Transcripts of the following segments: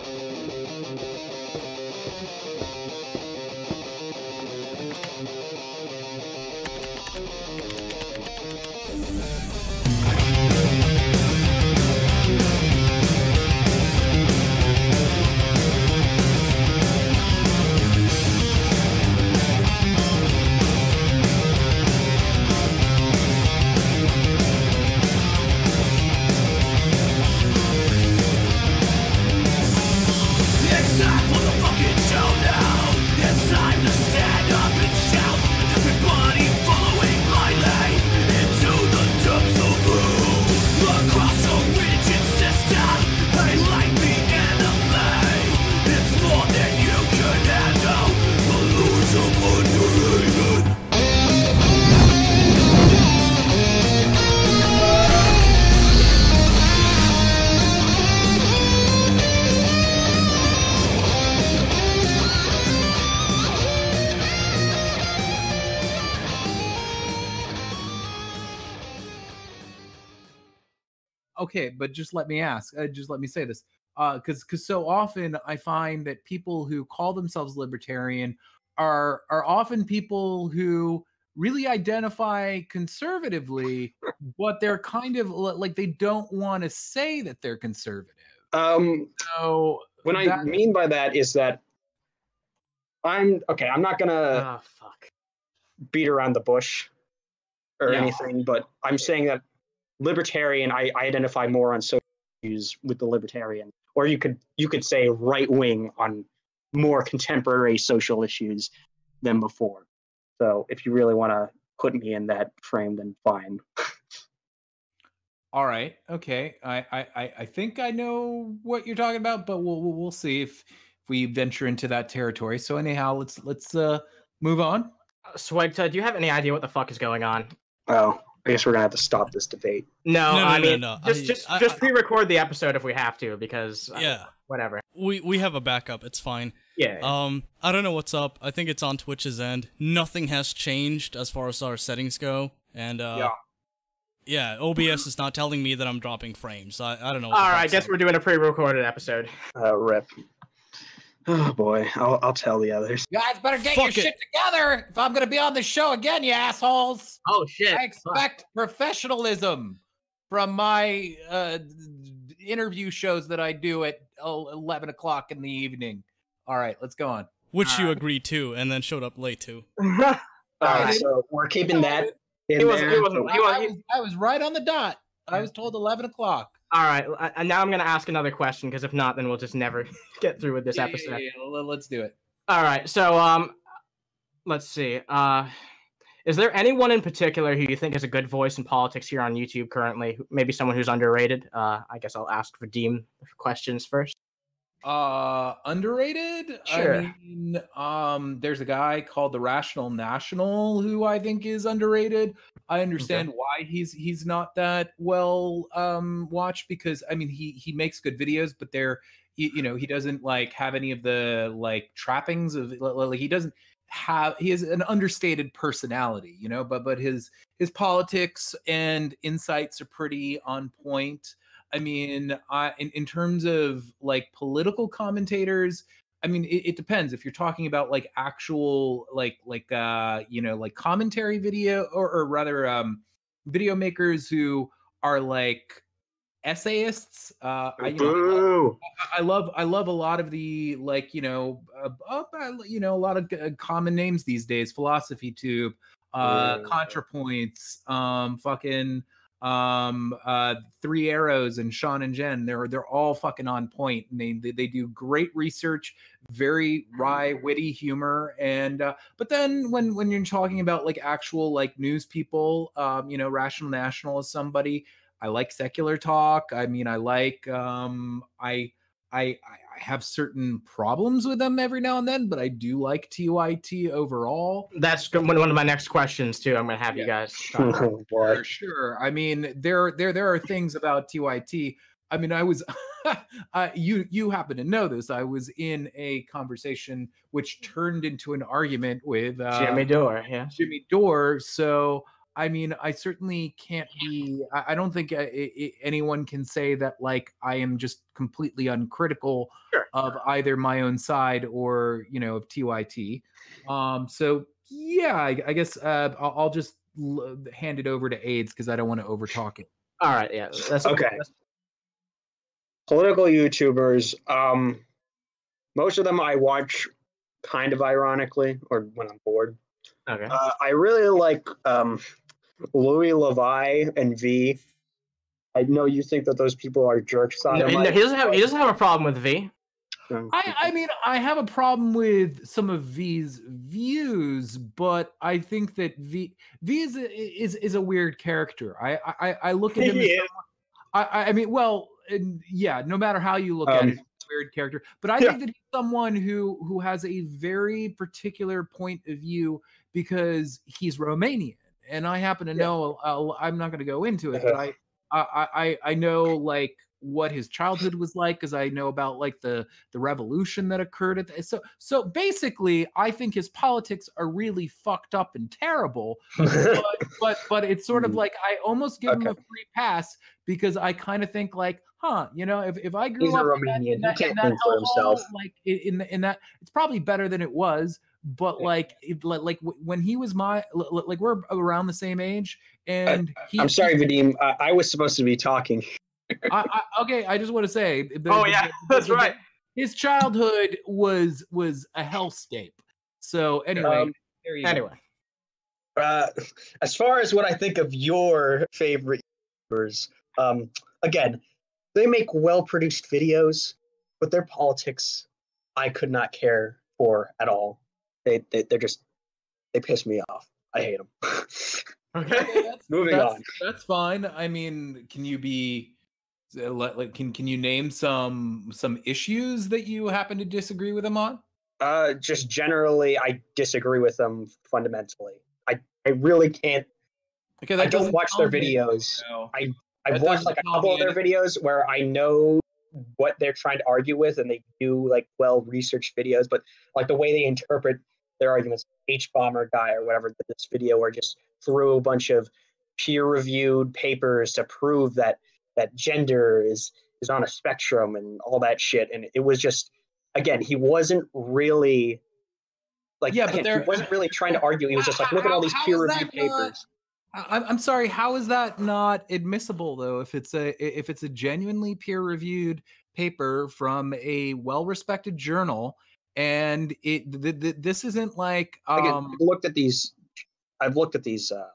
It's okay but just let me ask uh, just let me say this because because so often i find that people who call themselves libertarian are are often people who really identify conservatively but they're kind of like they don't want to say that they're conservative Um, so what I mean by that is that I'm okay. I'm not gonna Oh fuck. beat around the bush or Yeah. anything, but I'm saying that libertarian. I, I identify more on social issues with the libertarian, or you could you could say right wing on more contemporary social issues than before. So if you really want to put me in that frame, then fine. all right okay I, I i i think i know what you're talking about but we'll we'll, we'll see if if we venture into that territory so anyhow let's let's uh move on Swagta, do you have any idea what the fuck is going on? Oh, I guess we're gonna have to stop this debate. No, No, no, I no, mean, no. just I- just I- just I- pre-record the episode if we have to, because uh, Yeah. whatever. We we have a backup. It's fine. Yeah. Um, I don't know what's up. I think it's on Twitch's end. Nothing has changed as far as our settings go, and uh, Yeah. yeah, OBS is not telling me that I'm dropping frames. I, I don't know. What All I guess up. we're doing a pre-recorded episode. Uh, rip. Oh boy, I'll I'll tell the others. You guys better get Fuck your it. shit together if I'm gonna be on the show again, you assholes. Oh shit. I expect professionalism from my uh, interview shows that I do at oh, 11 o'clock in the evening. All right, let's go on. Which you Alright. agreed to, and then showed up late to. Uh, I- so we're keeping that in wasn't- he there. wasn't- so- He I, wa- I was, I was right on the dot. I was told 11 o'clock. All right, and now I'm gonna ask another question because if not, then we'll just never get through with this Yeah, episode. yeah, yeah, let- Let's do it. All right, so um, let's see. Uh, is there anyone in particular who you think is a good voice in politics here on YouTube currently? Maybe someone who's underrated. Uh, I guess I'll ask Vadim questions first. Uh, underrated. Sure. I mean, um, there's a guy called the Rational National who I think is underrated. I understand why he's he's not that well um watched because I mean he he makes good videos, but they're you, you know he doesn't like have any of the like trappings of like he doesn't have he has an understated personality, you know, but but his his politics and insights are pretty on point. I mean, I in, in terms of like political commentators, I mean, it, it depends. If you're talking about like actual like like uh you know like commentary video or or rather um video makers who are like essayists. Uh, I, you know, I- I love I love a lot of the like you know uh, you know a lot of uh, common names these days. Philosophy Tube, uh, Yeah. ContraPoints, um, fucking um uh three arrows and Shaun and jen they're they're all fucking on point and they they, do great research very wry witty humor and uh but then when when you're talking about like actual like news people um you know rational national is somebody i like secular talk i mean i like um i I, I I have certain problems with them every now and then, but I do like TYT overall. That's one one of my next questions too. I'm gonna have you guys. Oh. For sure. I mean, there there there are things about TYT. I mean, I was uh, you you happen to know this. I was in a conversation which turned into an argument with uh, Jimmy Dore, yeah. Jimmy Dore. So I mean, I certainly can't be. I, I don't think uh, i i anyone can say that like I am just completely uncritical Sure. of either my own side or you know of TYT. Um, so yeah, I, I guess uh, I'll, I'll just l- hand it over to AIDS because I don't want to overtalk it. All right, yeah. That's Okay. that's- Political YouTubers. Um, most of them I watch kind of ironically or when I'm bored. Okay. Uh, I really like um, Louis Levi and V. I know you think that those people are jerks. No, on he, no, he doesn't have he doesn't have a problem with V. I, I mean, I have a problem with some of V's views, but I think that V V is a, is is a weird character. I I, I look at him. as someone- I I I mean, well, and yeah. No matter how you look Um, at it, he's a weird character. But I yeah. think that he's someone who who has a very particular point of view because he's Romanian, and I happen to Yeah. know. Uh, I'm not going to go into it, but I I I I know like what his childhood was like because I know about like the the revolution that occurred at the, so so basically I think his politics are really fucked up and terrible but but, but it's sort of Hmm. like I almost give him a free pass because I kind of think like huh you know if, if I grew He's a up in that, Romanian. in that, He in can't that himself. like in in, in that it's probably better than it was but Yeah. like like like w- when he was my li- li- like we're around the same age and he, I'm sorry, Vadim. I, I was supposed to be talking. I, I, okay, I just want to say. the- Oh the- yeah, the- that's the- right. His childhood was was a hellscape. So anyway, Um, there you. Anyway, Uh, as far as what I think of your favorite YouTubers, um, again, they make well-produced videos, but their politics, I could not care for at all. They, they they're just they piss me off. I hate them. okay. Okay, that's, Moving that's, on. That's fine. I mean, can you be uh, like can can you name some some issues that you happen to disagree with them on? uh, just generally, I disagree with them fundamentally. I I really can't. because I don't watch their videos. you know. I've That watched like a couple of their videos where I know what they're trying to argue with, and they do like well researched videos. But like the way they interpret their arguments, Hbomberguy or whatever this video, or just threw a bunch of peer reviewed papers to prove that that gender is is on a spectrum and all that shit, and it was just again he wasn't really. Like Yeah, but again, there- he wasn't really trying to argue. He was just like, look at all these How- how peer reviewed not- papers. I'm I'm sorry. How is that not admissible though? If it's a if it's a genuinely peer reviewed paper from a well respected journal, and it th- th- this isn't like Again, um I've looked at these. I've looked at these, uh,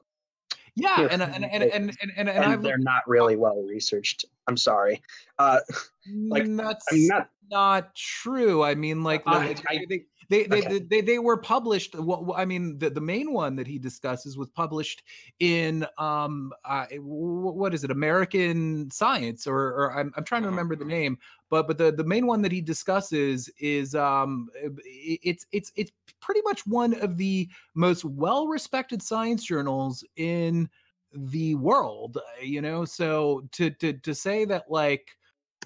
yeah, and and and and and, and, and, and I've they're not really well researched. I'm sorry. Uh, like, that's I'm not. not true. I mean, like, I- like, I- they, they, they, okay. they, they, they were published. What- I mean, the, the main one that he discusses was published in um, uh, what is it, American Science, or, or I'm, I'm trying to remember the name, but but the, the main one that he discusses is um, i- it's it's it's pretty much one of the most well respected science journals in the world. You know, so to to to say that like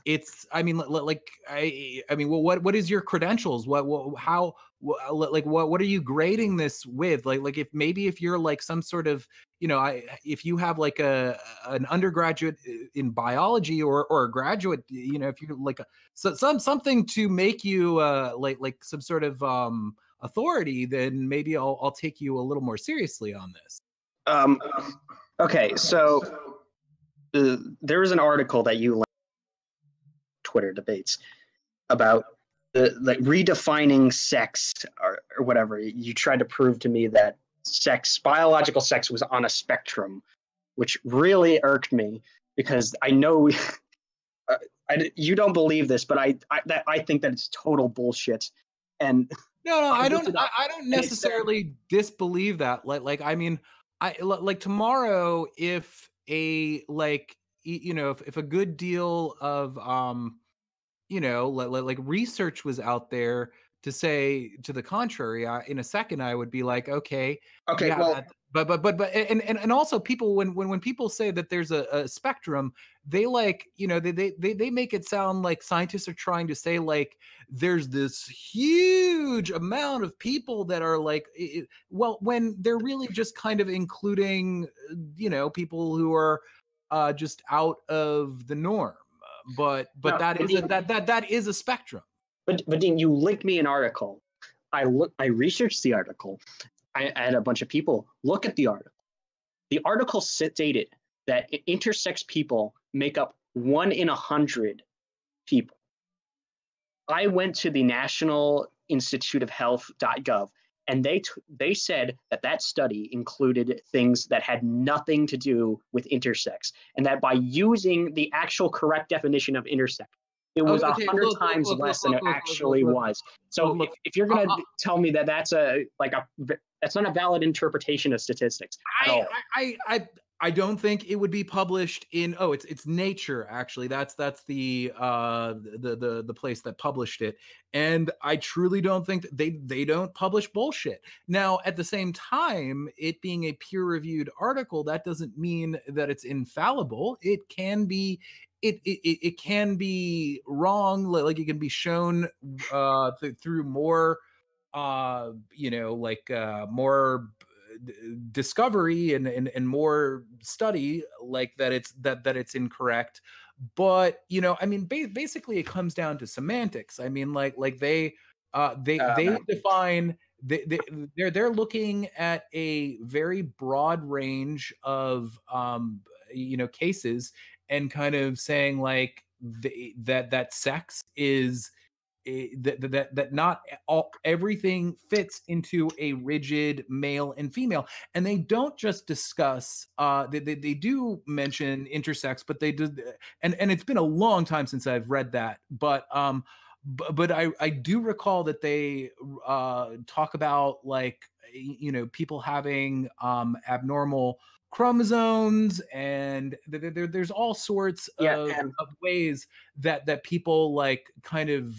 it's i mean li- li- like i i mean well what what is your credentials? What, what how wha- li- like what what are you grading this with? Like like if maybe if you're like some sort of you know i if you have like a an undergraduate in biology or or a graduate you know if you're like a so some something to make you uh like like some sort of um authority then maybe i'll i'll take you a little more seriously on this. Um, okay, so uh, there was an article that you Twitter debates about the like redefining sex or, or whatever. You tried to prove to me that sex, biological sex, was on a spectrum, which really irked me because I know. uh, I, you don't believe this, but I I, that, I think that it's total bullshit. And No, no, I I don't. I, I don't necessarily disbelieve that. Like, like I mean, I like tomorrow if a like you know if, if a good deal of um you know like, like research was out there to say to the contrary I, in a second i would be like okay okay, yeah, well, but but but but and and, and also people when when when people say that there's a, a spectrum they like you know they, they they they make it sound like scientists are trying to say like there's this huge amount of people that are like well when they're really just kind of including uh, you know people who are uh just out of the norm Uh, but but No, that is a, that that that is a spectrum But but Dean, you linked me an article. I look. I researched the article. I, I had a bunch of people look at the article. The article stated that intersex people make up one in a hundred people. I went to the National Institute of Health.gov, and they t- they said that that study included things that had nothing to do with intersex, and that by using the actual correct definition of intersex, it was a Okay, hundred times look, less look, than it look, look, actually was. So if, if you're gonna uh, uh, tell me that that's a like a that's not a valid interpretation of statistics at I, all. I, I, I, I don't think it would be published in. Oh, it's it's Nature actually. That's that's the uh the the the place that published it, and I truly don't think they they don't publish bullshit. Now, at the same time, it being a peer reviewed article, that doesn't mean that it's infallible. It can be. It, it, it can be wrong like it can be shown uh th- through more uh you know like uh more discovery and, and and more study like that it's that that it's incorrect. But you know i mean ba- basically it comes down to semantics. I mean like like they uh they Uh, they define they, they they're they're looking at a very broad range of um you know cases and kind of saying like the, that that sex is that that- that not all everything fits into a rigid male and female. And they don't just discuss uh they, they, they do mention intersex but they do and and it's been a long time since i've read that. But um but, but i i do recall that they uh talk about like you know people having um abnormal chromosomes and th- th- there, there's all sorts Yeah, of, and- of ways that that people like kind of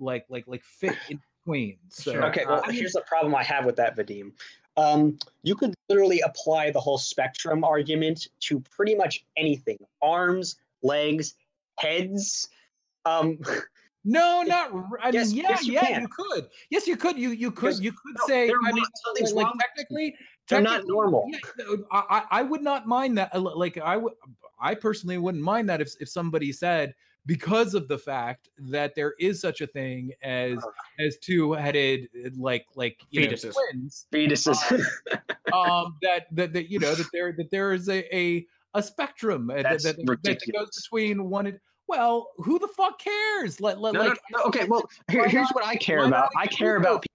like like like fit in between so Sure. Okay, Uh, well, I mean- here's the problem I have with that, Vadim. Um, you could literally apply the whole spectrum argument to pretty much anything: arms, legs, heads. Um, No, not. r- I Yes, mean, yeah, yes, you yeah, can. you could. Yes, you could. You you could. Because- You could no, say. they're I mean, like, wrong technically, They're not normal. yeah, I I I would not mind that. Like I would, I personally wouldn't mind that if if somebody said because of the fact that there is such a thing as as two headed like like you know, Fetuses. twins. fetuses. um that that that you know that there that there is a a, a spectrum uh, that, That's that, that, that goes ridiculous. between one and well who the fuck cares let, let no, no, like no, okay, well, here, here's not- what I care about. I care about people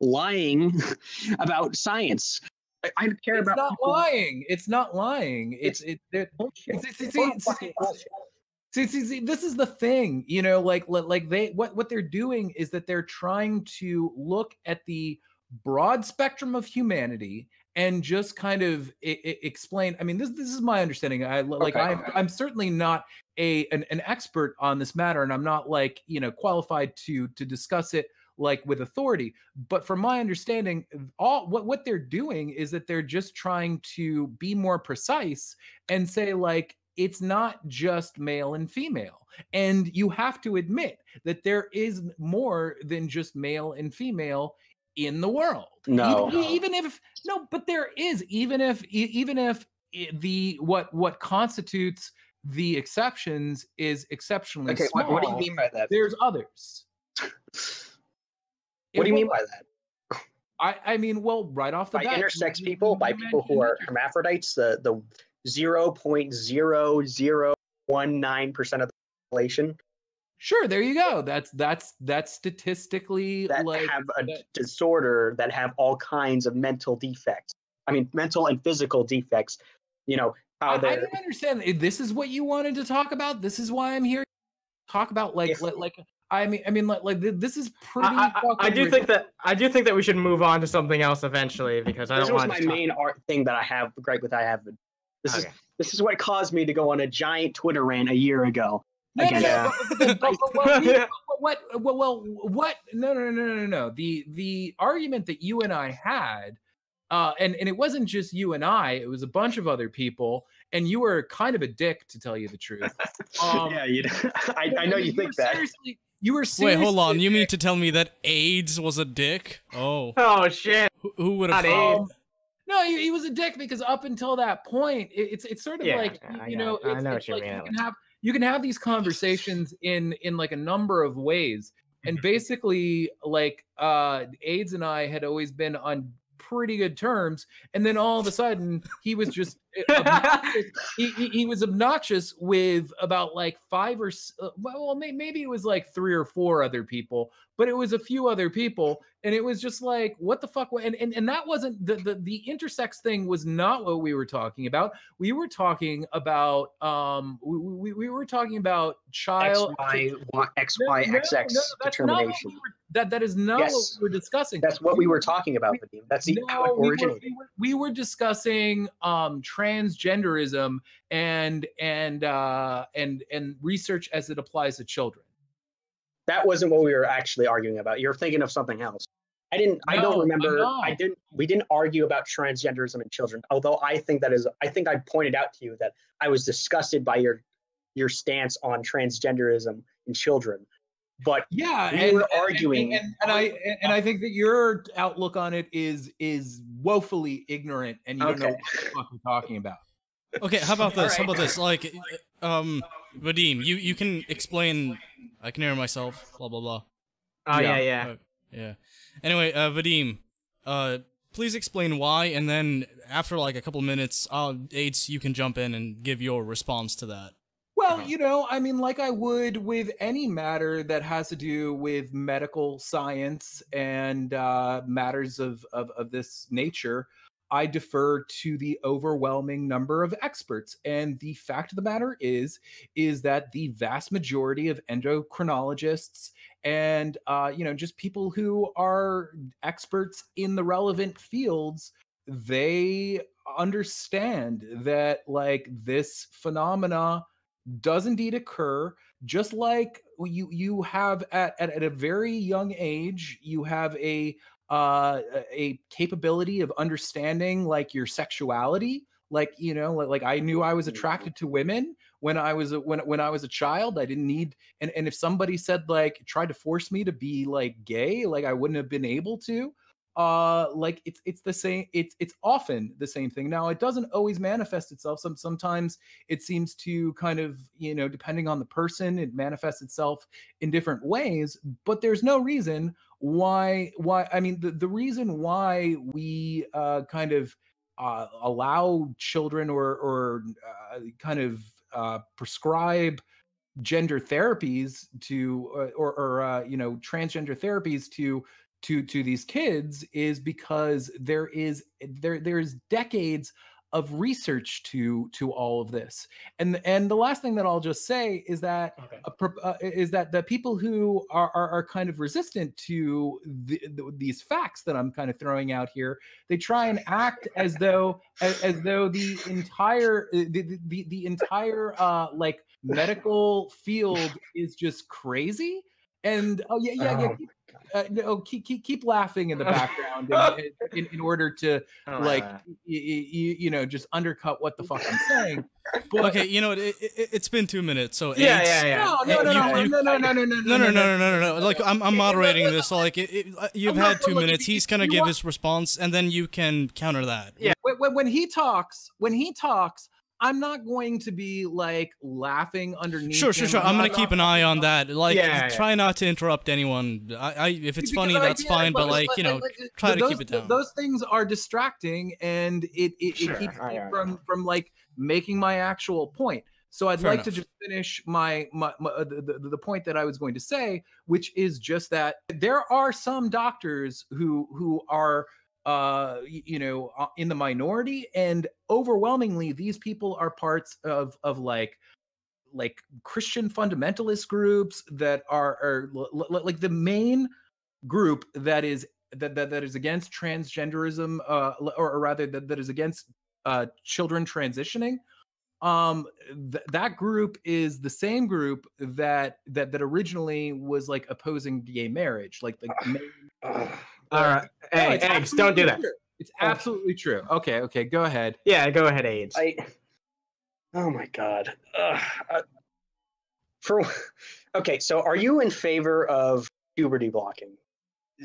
lying about science. I, I care it's about not people- lying it's not lying it's it, it Bullshit. see, see, It's see, see. See, this is the thing, you know, like, like, like they, what, what they're doing is that they're trying to look at the broad spectrum of humanity and just kind of I- I- explain. I mean, this, this is my understanding. I like, Okay. I'm, I'm certainly not a, an, an expert on this matter, and I'm not like, you know, qualified to, to discuss it like with authority. But from my understanding, all what, what they're doing is that they're just trying to be more precise and say like it's not just male and female and you have to admit that there is more than just male and female in the world No. even, even if no but there is even if even if eh, the what what constitutes the exceptions is exceptionally Okay, small what, what do you mean by that? there's others What do you mean by that? I, I mean, well, right off the By bat, intersex people, by people who are hermaphrodites, the the zero point zero zero one nine percent of the population Sure, there you go. That's that's that's statistically that like have a that- disorder that have all kinds of mental defects. I mean, mental and physical defects. You know how I, I don't understand. This is what you wanted to talk about. This is why I'm here. Talk about like If- like, like I mean I mean like like this is pretty. I, I, I fucking do think that I do think that we should move on to something else eventually because I this don't was want my to. main art thing that I have gripe with. I have this is this is what caused me to go on a giant Twitter rant a year ago. No, no, no, but- but- but- but- we- what well, well what no no no no no no the the argument that you and I had uh, and and it wasn't just you and I; it was a bunch of other people, and you were kind of a dick, to tell you the truth. Um, yeah, you. I, I know you think that. Seriously, you were Wait, hold on. You mean to tell me that AIDS was a dick? Oh, Oh shit! who, who would have Not thought? No, he, he was a dick because up until that point, it, it's it's sort of Yeah, like yeah, you got know, it's, know it's you like mean, you can have you can have these conversations in in like a number of ways, and basically like uh AIDS and I had always been on pretty good terms, and then all of a sudden he was just obnoxious. He, he, he was obnoxious with about like five or uh, well maybe it was like three or four other people but it was a few other people and it was just like what the fuck and and, and that wasn't the, the the intersex thing was not what we were talking about we were talking about um we, we, we were talking about child XY, No, XY, no, XX no, that's not what determination. we were- that that is not Yes. what we were discussing That's what we were talking about, Vadim. That's the how it no, we were, originated. we, were, we were discussing um, transgenderism and and uh, and and research as it applies to children. That wasn't what we were actually arguing about. You're thinking of something else. I didn't. I don't remember. I didn't. We didn't argue about transgenderism in children. Although I think that is. I think I pointed out to you that I was disgusted by your your stance on transgenderism in children. But Yeah, We and, were and- and- arguing and, and I and I think that your outlook on it is is woefully ignorant, and you don't know what the fuck you're talking about. Okay, how about this? How about this? Like, um, Vadim, you you can explain. I can hear myself. Blah blah blah. Oh yeah, Yeah. yeah. Uh, yeah. Anyway, uh, Vadim, uh, please explain why, and then after like a couple minutes, uh, AIDS, you can jump in and give your response to that. Well, Uh-huh. you know, I mean, like I would with any matter that has to do with medical science and uh, matters of, of of this nature, I defer to the overwhelming number of experts. And the fact of the matter is, is that the vast majority of endocrinologists and uh, you know just people who are experts in the relevant fields they understand that like this phenomena does indeed occur just like you you have at, at, at a very young age you have a uh a- capability of understanding like your sexuality. Like you know like, like i knew i was attracted to women when i was a, when when i was a child. I didn't need and and if somebody said like tried to force me to be like gay like i wouldn't have been able to uh like it's it's the same it's it's often the same thing. Now it doesn't always manifest itself. Some sometimes it seems to kind of you know depending on the person it manifests itself in different ways but there's no reason why why i mean the, the reason why we uh kind of uh allow children or or uh, kind of uh prescribe gender therapies to uh, or or you know transgender therapies to to to these kids is because there is there there's decades of research to to all of this and and the last thing that i'll just say is that Okay. a uh, is that the people who are, are are kind of resistant to the, the, these facts that I'm kind of throwing out here, they try and act as though as, as though the entire uh, the, the- the the entire uh like medical field is just crazy. And oh yeah yeah yeah. Oh. Keep, uh, no, keep, keep keep laughing in the background in, in, in order to Oh, like uh, you, you, you know just undercut what the fuck I'm saying. But, Okay, you know? It, it, it's been two minutes, so yeah, yeah, yeah. No, no, no, You- no, no, no, no, no, no, No, no, no, no, no, no, no. Like I'm, I'm moderating this. Like, it, it, uh, you've I'm had two look, minutes. He's gonna give want- his response, and then you can counter that. Yeah. when, when, when he talks, when he talks, I'm not going to be like laughing underneath. Sure, sure, him. sure. I'm gonna keep an eye on that. Like, Yeah, yeah. try not to interrupt anyone. I, I if it's Because funny, I- that's yeah, fine. But it's like, you know, like, try to those, keep it down. Those things are distracting, and it it, Sure, it keeps I- me I- from from like making my actual point. So I'd Fair like to just finish my, my, my uh, the, the, the point that I was going to say, which is just that there are some doctors who who are uh you know uh, in the minority and overwhelmingly these people are parts of of like like christian fundamentalist groups that are are like the main group that is that that, that is against transgenderism uh or, or rather that, that is against uh children transitioning um th- that group is the same group that that that originally was like opposing gay marriage like the main. All right. No, Hey, it's eggs, don't do that. true. It's absolutely true. Okay, okay, go ahead. Yeah, go ahead, AIDS. I. Oh my god. Ugh, uh, for okay, so are you in favor of puberty blocking?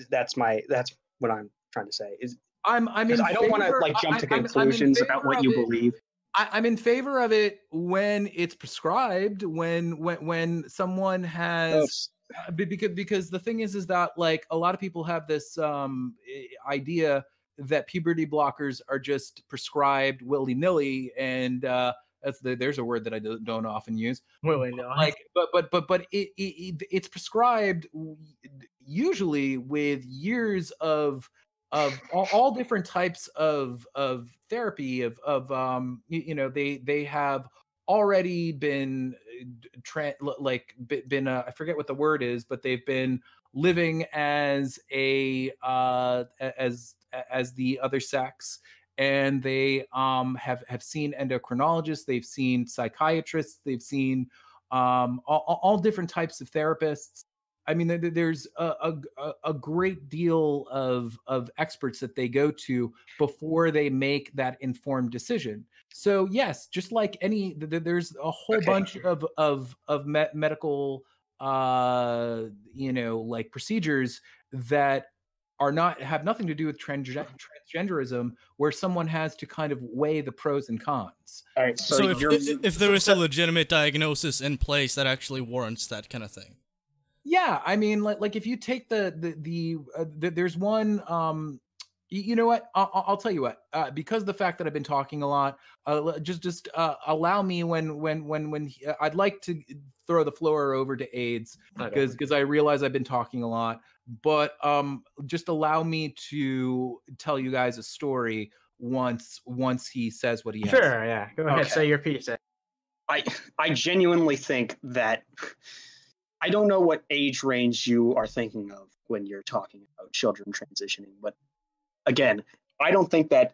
That's my. That's what I'm trying to say. Is I'm I'm 'cause in I don't want to like jump I- to I'm- I'm conclusions about what you it. believe. I, I'm in favor of it when it's prescribed, when when when someone has be- because because the thing is is that like a lot of people have this um idea that puberty blockers are just prescribed willy-nilly and uh that's the, there's a word that I do- don't often use Willy nilly. like but but but but it, it, it it's prescribed usually with years of of all, all different types of of therapy of of um you, you know they they have already been uh, tra- like been uh, I forget what the word is but they've been living as a uh as as the other sex and they um have have seen endocrinologists they've seen psychiatrists they've seen um all, all- different types of therapists. I mean there- there- there's a, a a- a great deal of of experts that they go to before they make that informed decision so yes just like any th- th- there's a whole Okay. bunch of of of me- medical uh you know like procedures that are not have nothing to do with transgen- transgenderism where someone has to kind of weigh the pros and cons All right, so, So, if, if if there is a legitimate diagnosis in place that actually warrants that kind of thing. Yeah, I mean, like, like if you take the the the, uh, the there's one. Um, y- you know what? I'll, I'll- I'll tell you what. Uh, because of the fact that I've been talking a lot, uh, just just uh, allow me when when when when he- uh, I'd like to throw the floor over to AIDS because because I realize I've been talking a lot. But um, just allow me to tell you guys a story once once he says what he has. Sure, yeah. Go ahead, Okay. say your piece. I I genuinely think that I don't know what age range you are thinking of when you're talking about children transitioning, but again, I don't think that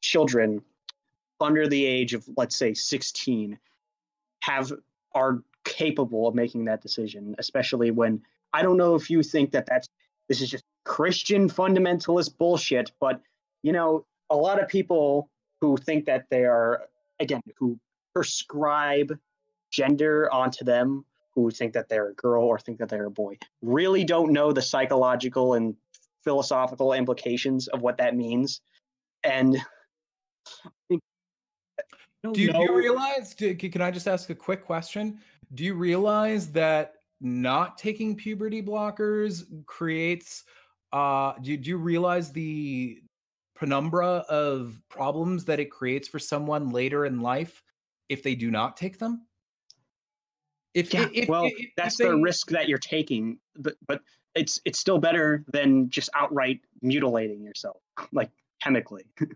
children under the age of let's say 16 have are capable of making that decision, especially when I don't know if you think that that's this is just Christian fundamentalist bullshit, but you know, a lot of people who think that they are again who prescribe gender onto them who think that they're a girl or think that they're a boy really don't know the psychological and philosophical implications of what that means and I think- I don't Do you, do you realize? Do, can I just ask a quick question? Do you realize that not taking puberty blockers creates? Uh, do, do you realize the penumbra of problems that it creates for someone later in life if they do not take them? If, yeah, if- well if- if that's they- the risk that you're taking but, but it's it's still better than just outright mutilating yourself like chemically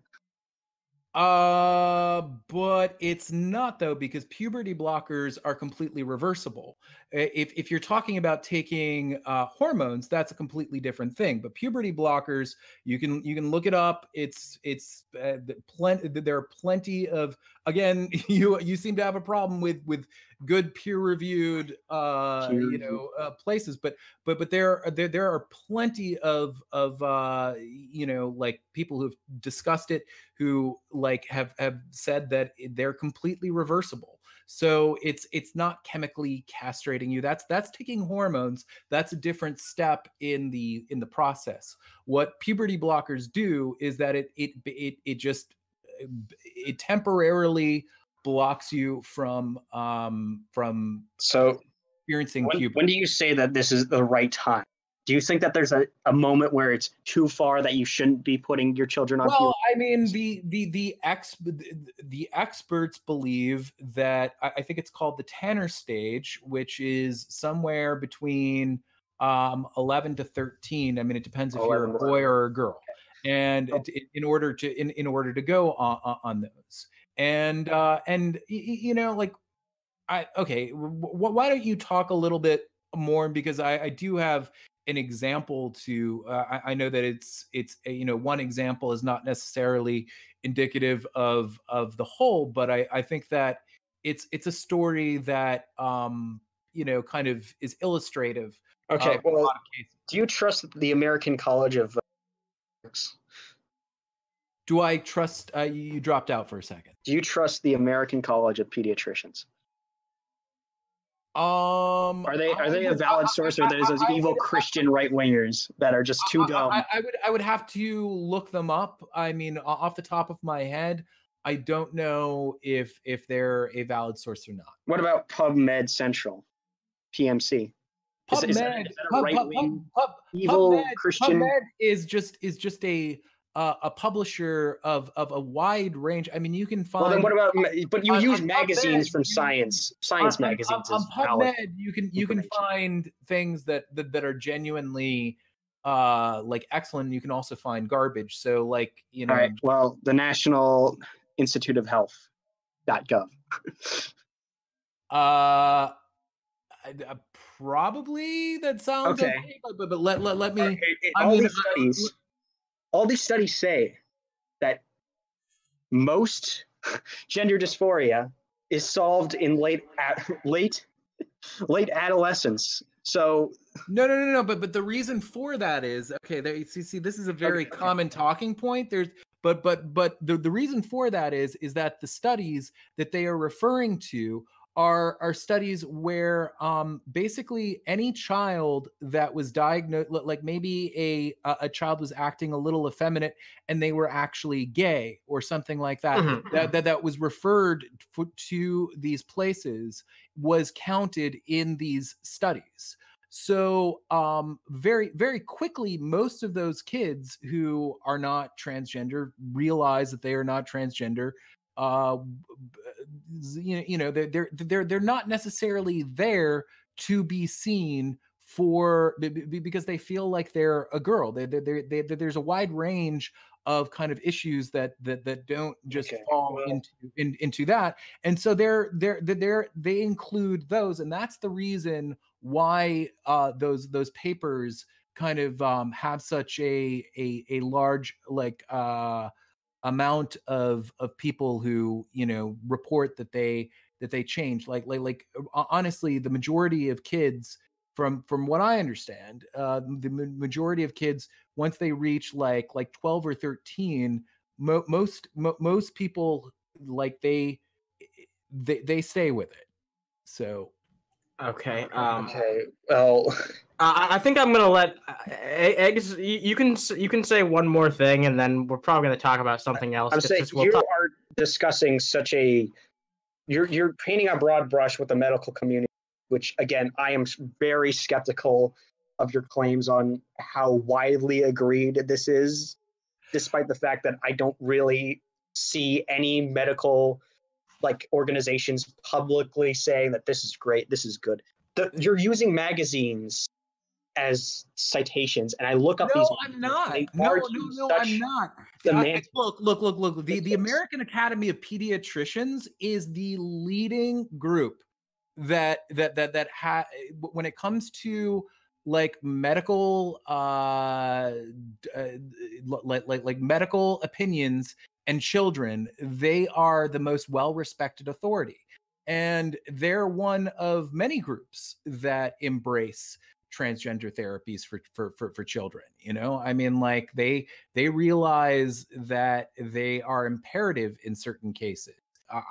Uh, but it's not though because puberty blockers are completely reversible. If if you're talking about taking uh, hormones, that's a completely different thing. But puberty blockers, you can you can look it up. It's it's uh, the plenty. There are plenty of again. You you seem to have a problem with with good peer reviewed uh you Peer-reviewed. know uh, places but but but there are there, there are plenty of of uh you know like people who've discussed it who like have have said that they're completely reversible. So it's it's not chemically castrating you. That's that's taking hormones. That's a different step in the in the process. What puberty blockers do is that it it it, it just uh, it temporarily blocks you from um from so experiencing when, puberty. when do you say that this is the right time? Do you think that there's a, a moment where it's too far that you shouldn't be putting your children on well i mean the the the ex the, experts believe that I, I think it's called the tanner stage which is somewhere between um 11 to 13 i mean it depends if you're a boy or a girl. and it, it- in order to in, in order to go on, on those and uh and you know like i okay why don't you talk a little bit more because i i do have an example to uh, I, I know that it's it's you know one example is not necessarily indicative of of the whole but i i think that it's it's a story that um you know kind of is illustrative okay well lot of cases. do you trust the american college of uh, Do I trust? Uh, you dropped out for a second. Do you trust the American College of Pediatricians? Um, Are they I are they a valid source, or there's those I- I evil Christian right wingers that are just too dumb? I, I would I would have to look them up. I mean, off the top of my head, I don't know if if they're a valid source or not. What about PubMed Central, PMC? Is- is that- PubMed, that a Pub- Pub- right-wing Evil PubMed- Christian. PubMed is just is just a uh, a publisher of of a wide range. I mean, you can find. Well, then what about? But you on- use on magazines PubMed, from science. Science on, magazines on, is on valid. PubMed, you can you can find things that, that that are genuinely uh like excellent. You can also find garbage. So like you know, All right. Well, the National Institute of Health. Dot .gov. uh, uh, probably that sounds Okay. okay. but, but but let let, let me. I all mean, these uh, studies, all these studies say that most gender dysphoria is solved in late at, late late adolescence. So No, no, no, no. But but the reason for that is okay. There, see, see, this is a very Okay. common talking point. There's, but but but the the reason for that is is that the studies that they are referring to are are studies where um basically any child that was diagnosed like maybe a a child was acting a little effeminate and they were actually gay or something like that Mhm. that, that that was referred to these places was counted in these studies so um very very quickly most of those kids who are not transgender realize that they are not transgender uh you know, you know they're they're they're they're not necessarily there to be seen for be- be- because they feel like they're a girl. They they they there's a wide range of kind of issues that that that don't just Okay, fall well- into in, into that. And so they're they're they're they're- they include those and that's the reason why uh those those papers kind of um have such a a a large like uh amount of of people who you know report that they that they change like like like uh, honestly the majority of kids from from what i understand uh the majority of kids once they reach like like 12 or 13 mo- most mo- most people like they they they stay with it. So Okay. Um, okay, well, I, I think I'm gonna let uh, eggs. You, you can you can say one more thing, and then we're probably gonna talk about something else. I'm saying you talk- are discussing such a you're you're painting a broad brush with the medical community, which again I am very skeptical of your claims on how widely agreed this is, despite the fact that I don't really see any medical like organizations publicly saying that this is great, this is good. The, you're using magazines as citations, and I look up no, these. I'm not. No, no, no, I'm not. I- look, look, look, look. The, the American Academy of Pediatricians is the leading group that that that that ha- when it comes to like medical uh, uh like like like medical opinions and children they are the most well respected authority. And they're one of many groups that embrace transgender therapies for, for for for children you know? I mean like they they realize that they are imperative in certain cases.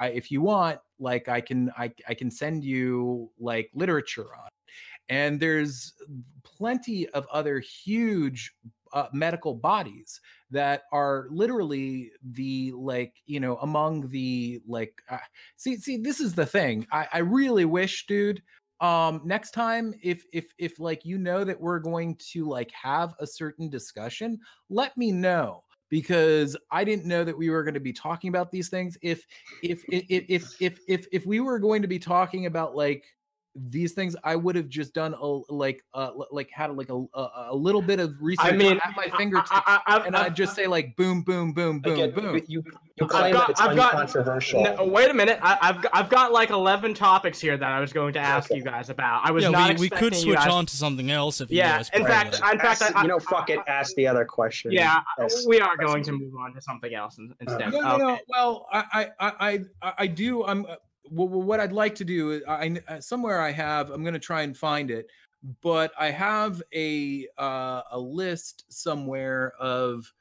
I, if you want like i can I, I can send you like literature on it. and there's plenty of other huge uh, medical bodies that are literally the like you know among the like uh, see see this is the thing i i really wish dude um next time if if if like you know that we're going to like have a certain discussion let me know because i didn't know that we were going to be talking about these things. If if if if if if, if we were going to be talking about like these things i would have just done a like uh like had like a a, a little bit of research mean, at my fingertips I, I, I, and i'd just say like boom boom boom boom Again, boom You, you claim got- that it's I've got- uncontroversial. No, wait a minute. I, I've got, I've got like eleven topics here that I was going to ask Okay. you guys about. I was yeah, not we, we could switch guys- on to something else if you Yeah, in fact, in fact, Ask- I- you know, fuck it. Ask the other question. Yeah, That's- we are going to move on to something else instead. No, no, no. Okay. Well, I, I, I, I, I do. I'm. Wh- wh- what I'd like to do is, I uh, somewhere I have. I'm going to try and find it, but I have a uh, a list somewhere of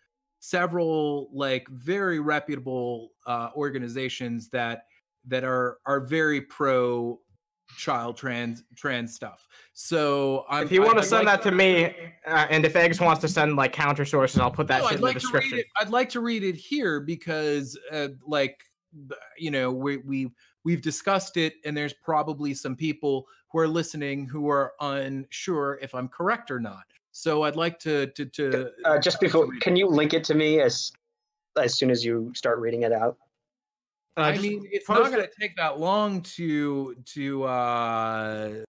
several like very reputable uh, organizations that that are are very pro child trans trans stuff. So I'm, if you want I- to send like that to me, uh, and if Eggs wants to send like counter sources, I'll put that No, shit I'd in the like to read description. it. I'd like to read it here because, uh, like, you know, we we we've discussed it, and there's probably some people who are listening who are unsure if I'm correct or not. So I'd like to to to Uh, just before, read can you link it to me as as soon as you start reading it out? Uh, I mean, it's post not going to take that long to to uh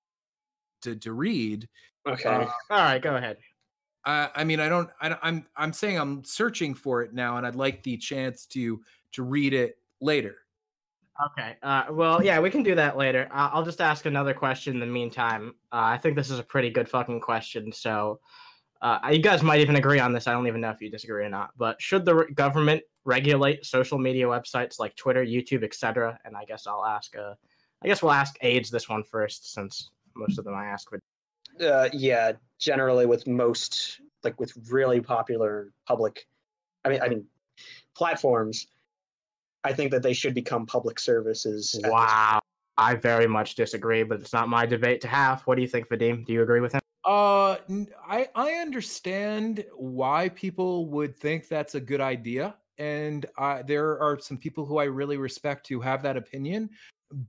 to to read. Okay. Uh, All right, go ahead. I, I mean, I don't. I, don't- I'm I'm saying I'm searching for it now, and I'd like the chance to to read it later. Okay. Uh, well, yeah, we can do that later. Uh, I'll just ask another question in the meantime. Uh, I think this is a pretty good fucking question. So, uh, you guys might even agree on this. I don't even know if you disagree or not. But should the re- government regulate social media websites like Twitter, YouTube, etc.? And I guess I'll ask. Uh, I guess we'll ask Aids this one first, since most of them I ask. Would... uh, yeah, generally with most like with really popular public, I mean, I mean, platforms. I think that they should become public services. Wow. I very much disagree, but it's not my debate to have. What do you think, Vadim? Do you agree with him? Uh, n- I I understand why people would think that's a good idea, and uh, there are some people who I really respect who have that opinion.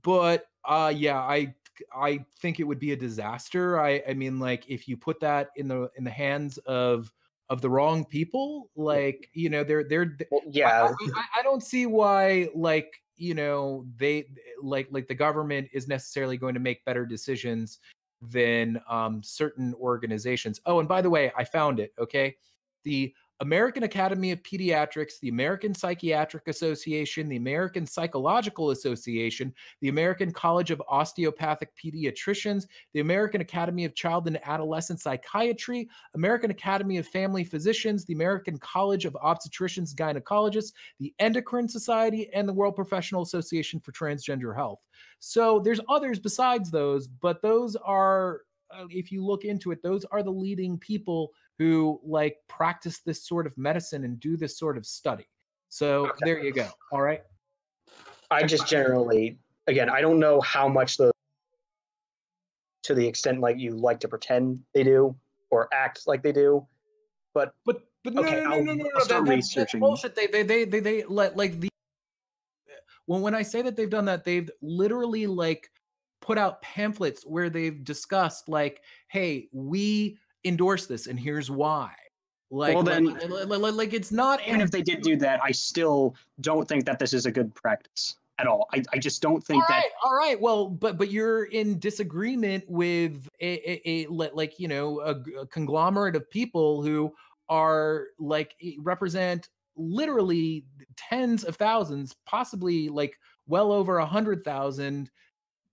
But uh, yeah, I I think it would be a disaster. I I mean, like if you put that in the in the hands of of the wrong people, like you know, they're they're Well, yeah, I, I, I don't see why like you know they like like the government is necessarily going to make better decisions than um certain organizations. Oh and by the way i found it okay? The american academy of pediatrics the american psychiatric association the american psychological association the american college of osteopathic pediatricians the american academy of child and adolescent psychiatry american academy of family physicians the american college of obstetricians gynecologists the Endocrine Society, and the World Professional Association for Transgender Health. So there's others besides those, but those are, uh, if you look into it, those are the leading people who like practice this sort of medicine and do this sort of study. So Okay. there you go. All right. I just generally, again, I don't know how much the to the extent like you like to pretend they do or act like they do. But but no Okay, no no I'll- no no, no, start that- researching. bullshit. They they they they they let like the when when I say that they've done that, they've literally like put out pamphlets where they've discussed like, hey, we endorse this and here's why. Like, Well, then- like, like, like, it's not Even if they did do that, I still don't think that this is a good practice at all. I, I just don't think all that right, all right. Well, but but you're in disagreement with a, a, a like you know a conglomerate of people who are like represent literally tens of thousands, possibly like well over a hundred thousand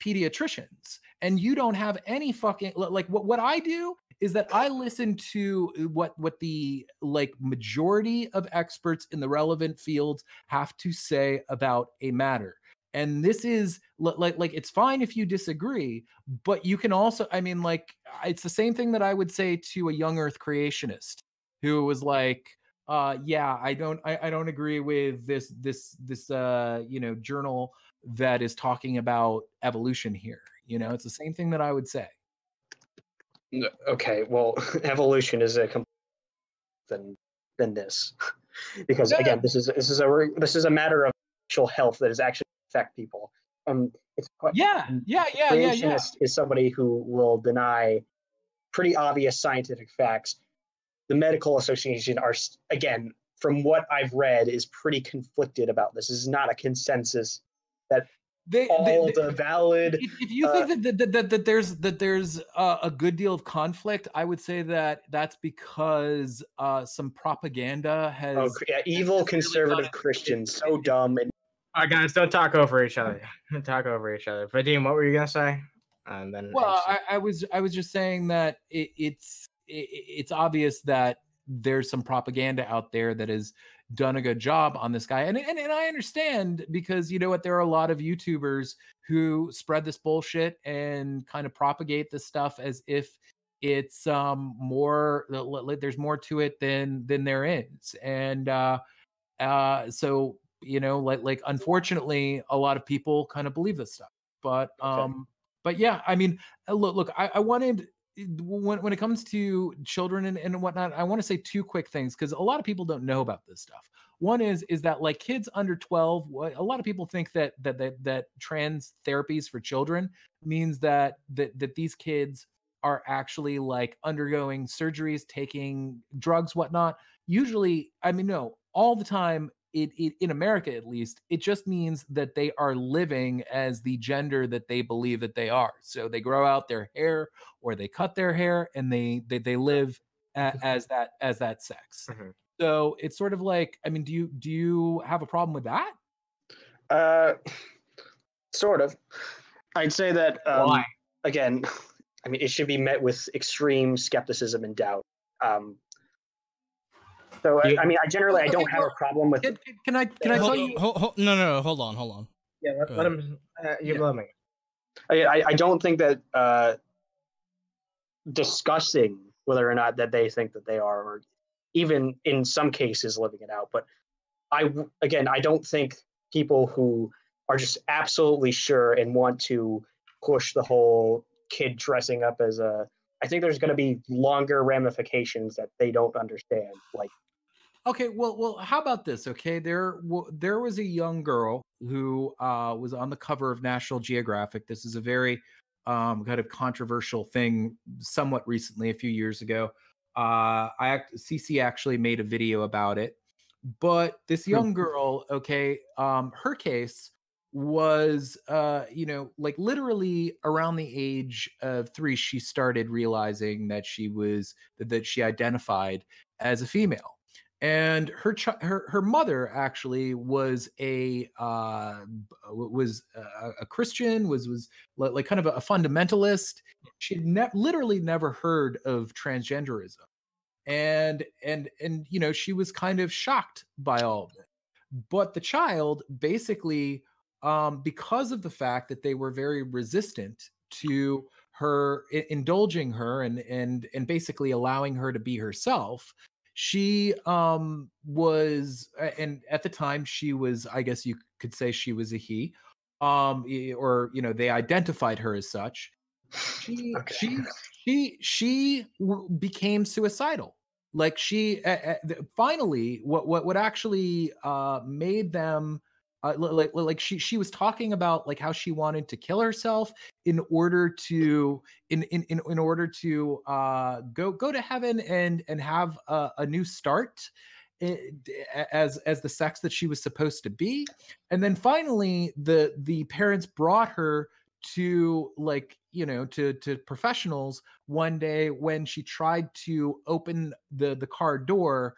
pediatricians, and you don't have any fucking like what what I do is that I listen to what what the like majority of experts in the relevant fields have to say about a matter. And this is like like it's fine if you disagree but you can also i mean like it's the same thing that i would say to a young earth creationist who was like uh yeah i don't i, I don't agree with this this this uh you know journal that is talking about evolution here you know? It's the same thing that i would say okay well evolution is a complete than than this. Because No, no. again this is this is a re- this is a matter of actual health that is actually affect people. Um it's quite yeah yeah yeah yeah yeah. creationist is somebody who will deny pretty obvious scientific facts. The medical association are again from what i've read is pretty conflicted about this. This is not a consensus they, all they- of the valid if, if you uh, think that, that, that, that there's that there's uh, a good deal of conflict i would say that that's because uh, some propaganda has oh, yeah, evil really conservative got it. christians so dumb and All right, guys, don't talk over each other. Don't talk over each other. Vadim, what were you gonna say? And then well I, I was i was just saying that it, it's it, it's obvious that there's some propaganda out there that has done a good job on this guy. And, and and i understand because you know what there are a lot of youtubers who spread this bullshit and kind of propagate this stuff as if it's um more there's more to it than than there is. And uh uh so you know like like unfortunately a lot of people kind of believe this stuff. But Okay. um but yeah i mean uh, look look i, I wanted when, when it comes to children and, and whatnot i want to say two quick things because a lot of people don't know about this stuff. One is is that like kids under 12 a lot of people think that that that, that trans therapies for children means that that that these kids are actually like undergoing surgeries taking drugs whatnot. Usually i mean no all the time it, it in america at least it just means that they are living as the gender that they believe that they are so they grow out their hair or they cut their hair and they they, they live a, as that as that sex Mhm. so it's sort of like i mean do you do you have a problem with that Uh, sort of. I'd say that um, Why? again. I mean, it should be met with extreme skepticism and doubt. Um, so I, I mean, I generally I don't have a problem with. can, can- can i can i Yeah, tell Hold, you hold, hold, no, no, no, hold on, hold on. Yeah, let, Go let him. Uh, you Yeah. blow me. I, I- I don't think that uh, discussing whether or not that they think that they are, or even in some cases living it out. But I again, I don't think people who are just absolutely sure and want to push the whole kid dressing up as a. I think there's going to be longer ramifications that they don't understand. Like, Okay, well, well, how about this? Okay, there, w- there was a young girl who uh, was on the cover of National Geographic. This is a very um, kind of controversial thing, somewhat recently, a few years ago. Uh, I act- CC actually made a video about it, but this young girl, okay, um, her case was, uh, you know, like literally around the age of three, she started realizing that she was that she identified as a female and her her her mother actually was a uh was a, a christian was was like kind of a, a fundamentalist. She had ne- literally never heard of transgenderism. And and and you know she was kind of shocked by all of it. But the child basically um because of the fact that they were very resistant to her i- indulging her and and and basically allowing her to be herself she um was and at the time she was i guess you could say she was a he um or you know they identified her as such she Okay. she she she w- became suicidal like she uh, finally what what what actually uh made them uh, like like she she was talking about like how she wanted to kill herself in order to in in in, in order to uh go go to heaven and and have a, a new start eh, as as the sex that she was supposed to be. And then finally the the parents brought her to like you know to to professionals one day when she tried to open the the car door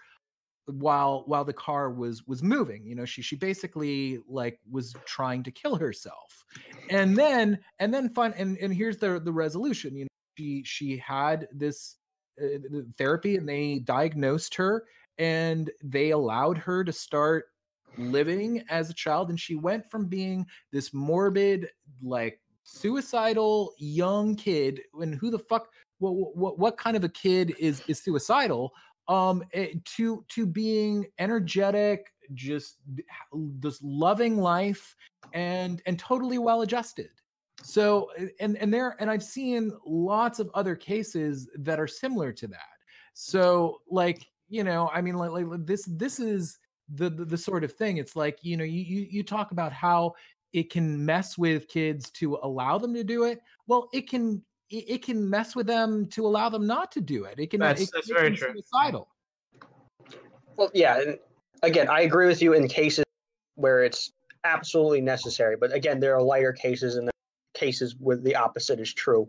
while while the car was was moving you know she she basically like was trying to kill herself. And then and then fun and and here's the the resolution you know she she had this uh, therapy and they diagnosed her and they allowed her to start living as a child and she went from being this morbid like suicidal young kid and who the fuck what what, what kind of a kid is is suicidal um eh, to to being energetic just this loving life and and totally well adjusted. So and and there and i've seen lots of other cases that are similar to that. So like you know i mean like, like this this is the, the the sort of thing. It's like you know you you, you talk about how it can mess with kids to allow them to do it. Well it can it, it can mess with them to allow them not to do it it can That's- it that's make very them true. suicidal well, yeah. And again, I agree with you in cases where it's absolutely necessary. But again, there are lighter cases and there cases where the opposite is true,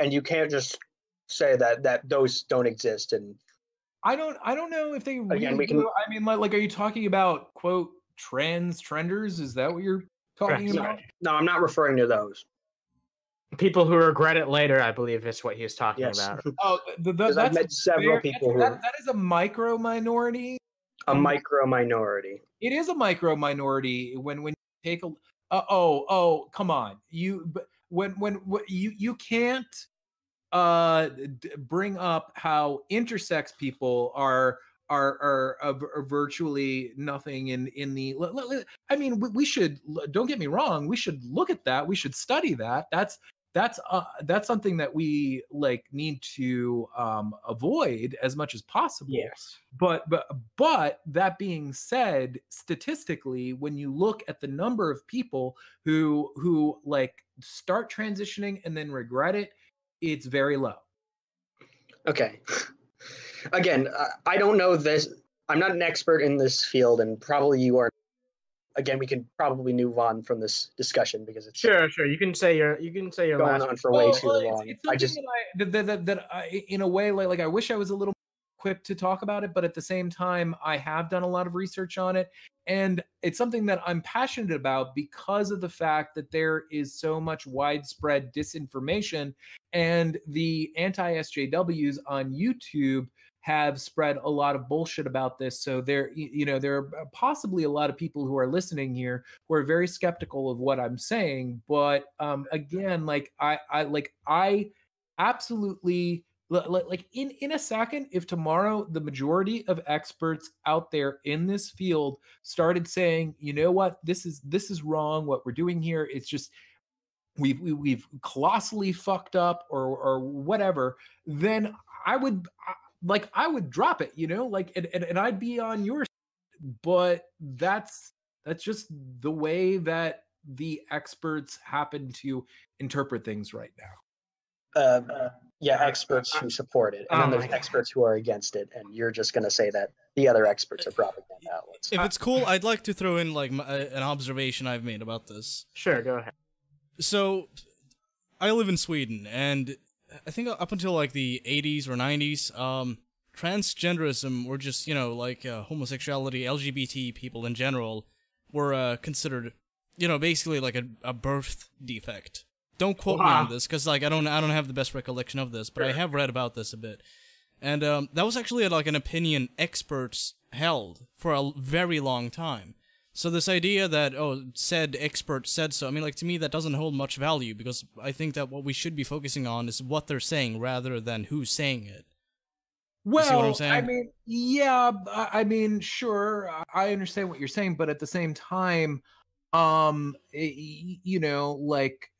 and you can't just say that that those don't exist. And I don't I don't know if they really Again, we do. can- I mean like like are you talking about quote trans trenders? Is that what you're talking Correct. about? no, I'm not referring to those. People who regret it later, I believe, is what he was talking Yes, about. Oh, th- th- because I've that's met several very- people who that's- that, that is a micro minority. a micro minority. It is a micro minority when when you take a uh, oh oh come on you but when when what you you can't uh d- bring up how intersex people are are are, are, are virtually nothing in in the i mean we, we should don't get me wrong we should look at that we should study that that's that's uh that's something that we like need to um avoid as much as possible Yes. but but but that being said statistically when you look at the number of people who who like start transitioning and then regret it it's very low Okay. Again, I don't know this. I'm not an expert in this field, and probably you are. Again, we can probably move on from this discussion because it's Sure, sure. You can say your you can say your going last. on for way Well, too well, it's- long. it's I just that, I, that, that, that I, in a way, like, like I wish I was a little more equipped to talk about it, but at the same time, I have done a lot of research on it, and it's something that I'm passionate about because of the fact that there is so much widespread disinformation, and the anti-SJWs on YouTube have spread a lot of bullshit about this. So there, you know, there are possibly a lot of people who are listening here who are very skeptical of what I'm saying. But um, again, like I, I like I absolutely li- li- like in in a second if tomorrow the majority of experts out there in this field started saying you know what this is this is wrong what we're doing here it's just we've we, we've colossally fucked up or or whatever then i would like i would drop it you know like and, and, and i'd be on your side. but that's that's just the way that the experts happen to interpret things right now uh, yeah, experts who support it, and Oh then there's experts who are against it, and you're just going to say that the other experts are propaganda outlets. If it's cool, I'd like to throw in like my, uh, an observation I've made about this. Sure, go ahead. So, I live in Sweden, and I think up until like the 80s or 90s, um, transgenderism or just you know like uh, homosexuality, LGBT people in general were uh, considered, you know, basically like a, a birth defect. Don't quote me on this because like I don't I don't have the best recollection of this, but I have read about this a bit, and um, that was actually like an opinion experts held for a very long time. So this idea that oh said expert said so, I mean like to me that doesn't hold much value because I think that what we should be focusing on is what they're saying rather than who's saying it. Well, see what I'm I mean, yeah, I mean, sure, I- understand what you're saying, but at the same time, um, you know, like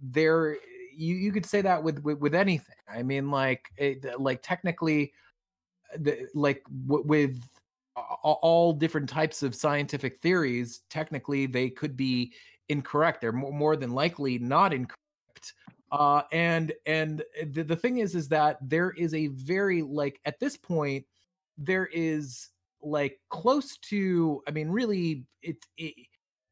there, you you could say that with with, with anything. I mean, like, it, like technically, the, like w- with all different types of scientific theories, technically they could be incorrect. They're more, than likely not incorrect uh and and the, the thing is is that there is a very like at this point there is like close to i mean really it, it,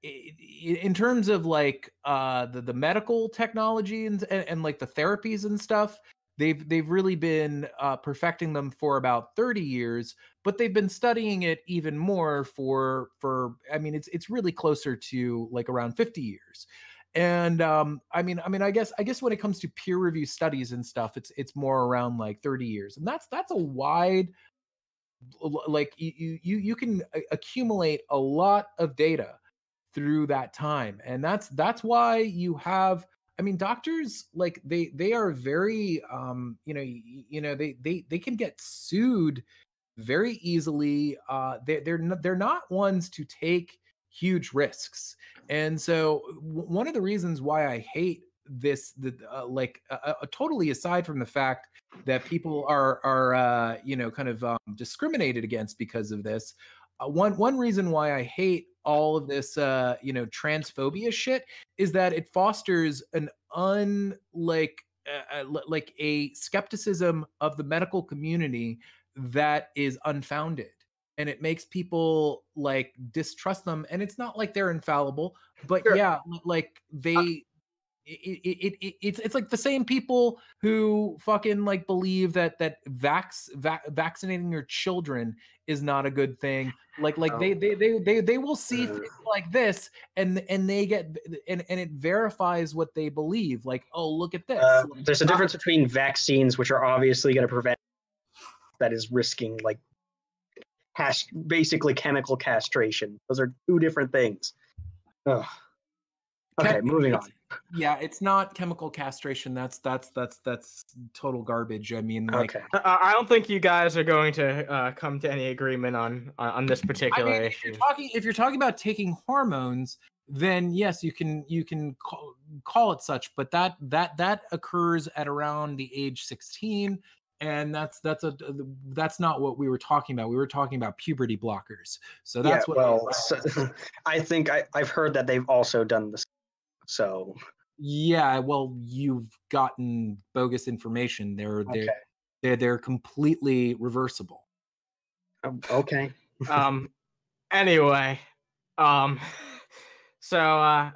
it in terms of like uh the, the medical technology and, and and like the therapies and stuff they've they've really been uh perfecting them for about 30 years but they've been studying it even more for for i mean it's it's really closer to like around 50 years. And um i mean i mean i guess i guess when it comes to peer review studies and stuff it's it's more around like 30 years. And that's that's a wide like you you you you can accumulate a lot of data through that time. And that's that's why you have i mean doctors like they they are very um you know y- you know they they they can get sued very easily uh they they're not, they're not ones to take huge risks and so w- one of the reasons why i hate this the uh, like uh, uh, totally aside from the fact that people are are uh, you know kind of um, discriminated against because of this. Uh, one one reason why I hate all of this uh, you know transphobia shit is that it fosters an un like uh, uh, like a skepticism of the medical community that is unfounded and it makes people like distrust them and it's not like they're infallible but Sure. yeah like they it, it, it, it's it's like the same people who fucking like believe that that vax va- vaccinating your children is not a good thing like like they, Oh. they they they they will see things like this and and they get and and it verifies what they believe like oh look at this Uh, there's a difference between vaccines, which are obviously going to prevent, that is risking like, cast- basically chemical castration. Those are two different things. Ugh. Okay, Chem- moving on. Yeah, it's not chemical castration. That's that's that's that's total garbage. I mean, like Okay. I, I don't think you guys are going to uh, come to any agreement on on, on this I particular mean, if issue. you're talking if you're talking about taking hormones, then yes, you can you can call, call it such. But that that that occurs at around the age 16, and that's that's a that's not what we were talking about. We were talking about puberty blockers. So that's yeah, what. well, so, I think I, I've heard that they've also done this. So yeah, well, you've gotten bogus information. They're they're okay, they're, they're completely reversible. Um, okay. um. Anyway, um. So uh,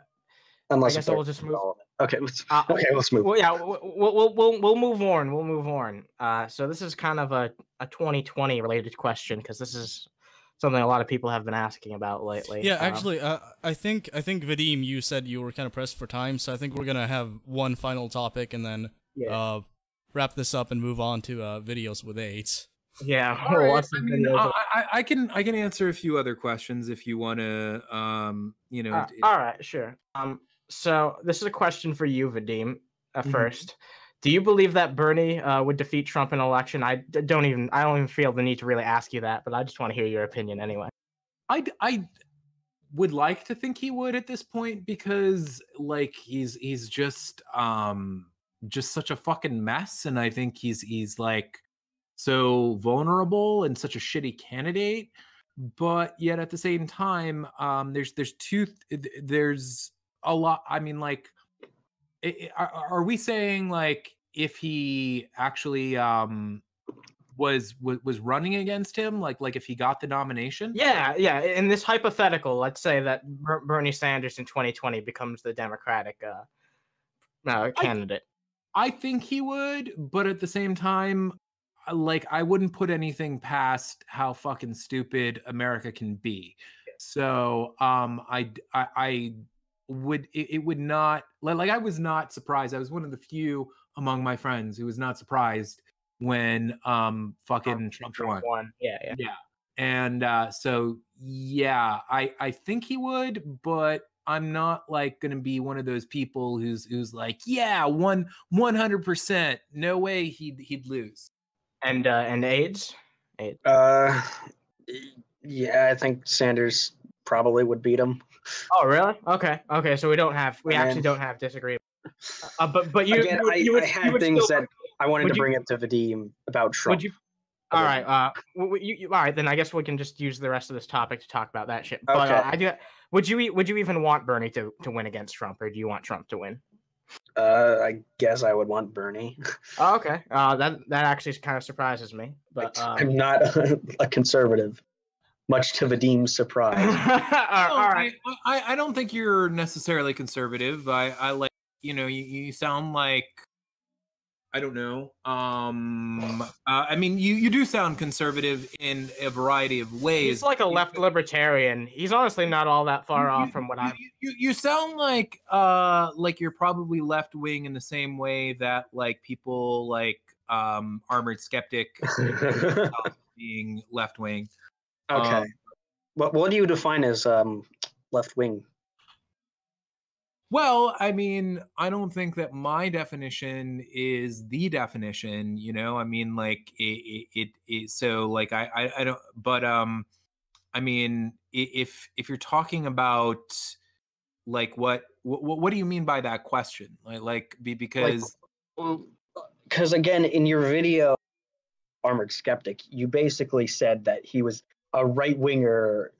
Unless guess if we'll just move- relevant. Okay, let's, uh okay, let's move. well, yeah, we'll, we'll we'll we'll move on. We'll move on. Uh, so this is kind of a a 2020 related question because this is something a lot of people have been asking about lately. Yeah, Um, actually, uh, I think I think Vadim, you said you were kind of pressed for time, so I think we're gonna have one final topic and then yeah, uh, wrap this up and move on to uh, videos with Aids. yeah. All right, I, mean, I, I, I can I can answer a few other questions if you want to. Um, you know, Uh, d- all right, sure. Um, so this is a question for you, Vadim. At Mhm. first, do you believe that Bernie uh, would defeat Trump in an election? I don't even I don't even feel the need to really ask you that, but I just want to hear your opinion anyway. I I would like to think he would at this point because like he's he's just um just such a fucking mess and I think he's he's like so vulnerable and such a shitty candidate but yet at the same time um there's there's two th- th- there's a lot I mean like i- i- are, are we saying like if he actually um was was was running against him like like if he got the nomination Yeah, yeah. In this hypothetical, let's say that Ber- Bernie Sanders in 2020 becomes the Democratic uh, uh, candidate. I think he would, but at the same time, like I wouldn't put anything past how fucking stupid America can be. So, um, I I, I would it, it would not li- like I was not surprised. I was one of the few among my friends who was not surprised when um fucking Trump won. One. Yeah, yeah. Yeah. And uh so yeah, I I think he would, but I'm not like going to be one of those people who's who's like, yeah, one 100%, no way he'd he'd lose. And uh, and Aids. Uh, yeah, I think Sanders probably would beat him. Oh, really? Okay, okay. So we don't have we actually don't have disagreement. Uh, but but you Again, you, would- I, you would, I had things still, that I wanted to you- bring up to Vadim about Trump. would you all right. Uh, you, you, all right. Then I guess we can just use the rest of this topic to talk about that shit. But uh, Okay. I do. Would you would you even want Bernie to, to win against Trump, or do you want Trump to win? Uh, I guess I would want Bernie. Oh, okay. Uh, that that actually kind of surprises me. But um, I'm not a conservative, much to Vadim's surprise. all, No, all right. I, I I don't think you're necessarily conservative. I I like, you know, you, you sound like I don't know. Um uh, I mean, you you do sound conservative in a variety of ways. He's like a left libertarian. He's honestly not all that far you- off from what I. you, you you sound like uh like you're probably left wing in the same way that like people like um armored skeptic being left wing. Okay. Um, what what do you define as um left wing? Well, I mean, I don't think that my definition is the definition. You know, I mean, like it, it, it, it so like I, I, I don't. But um, I mean, if if you're talking about like what what what do you mean by that question? Like like be because Because again, in your video, Armored Skeptic, you basically said that he was a right winger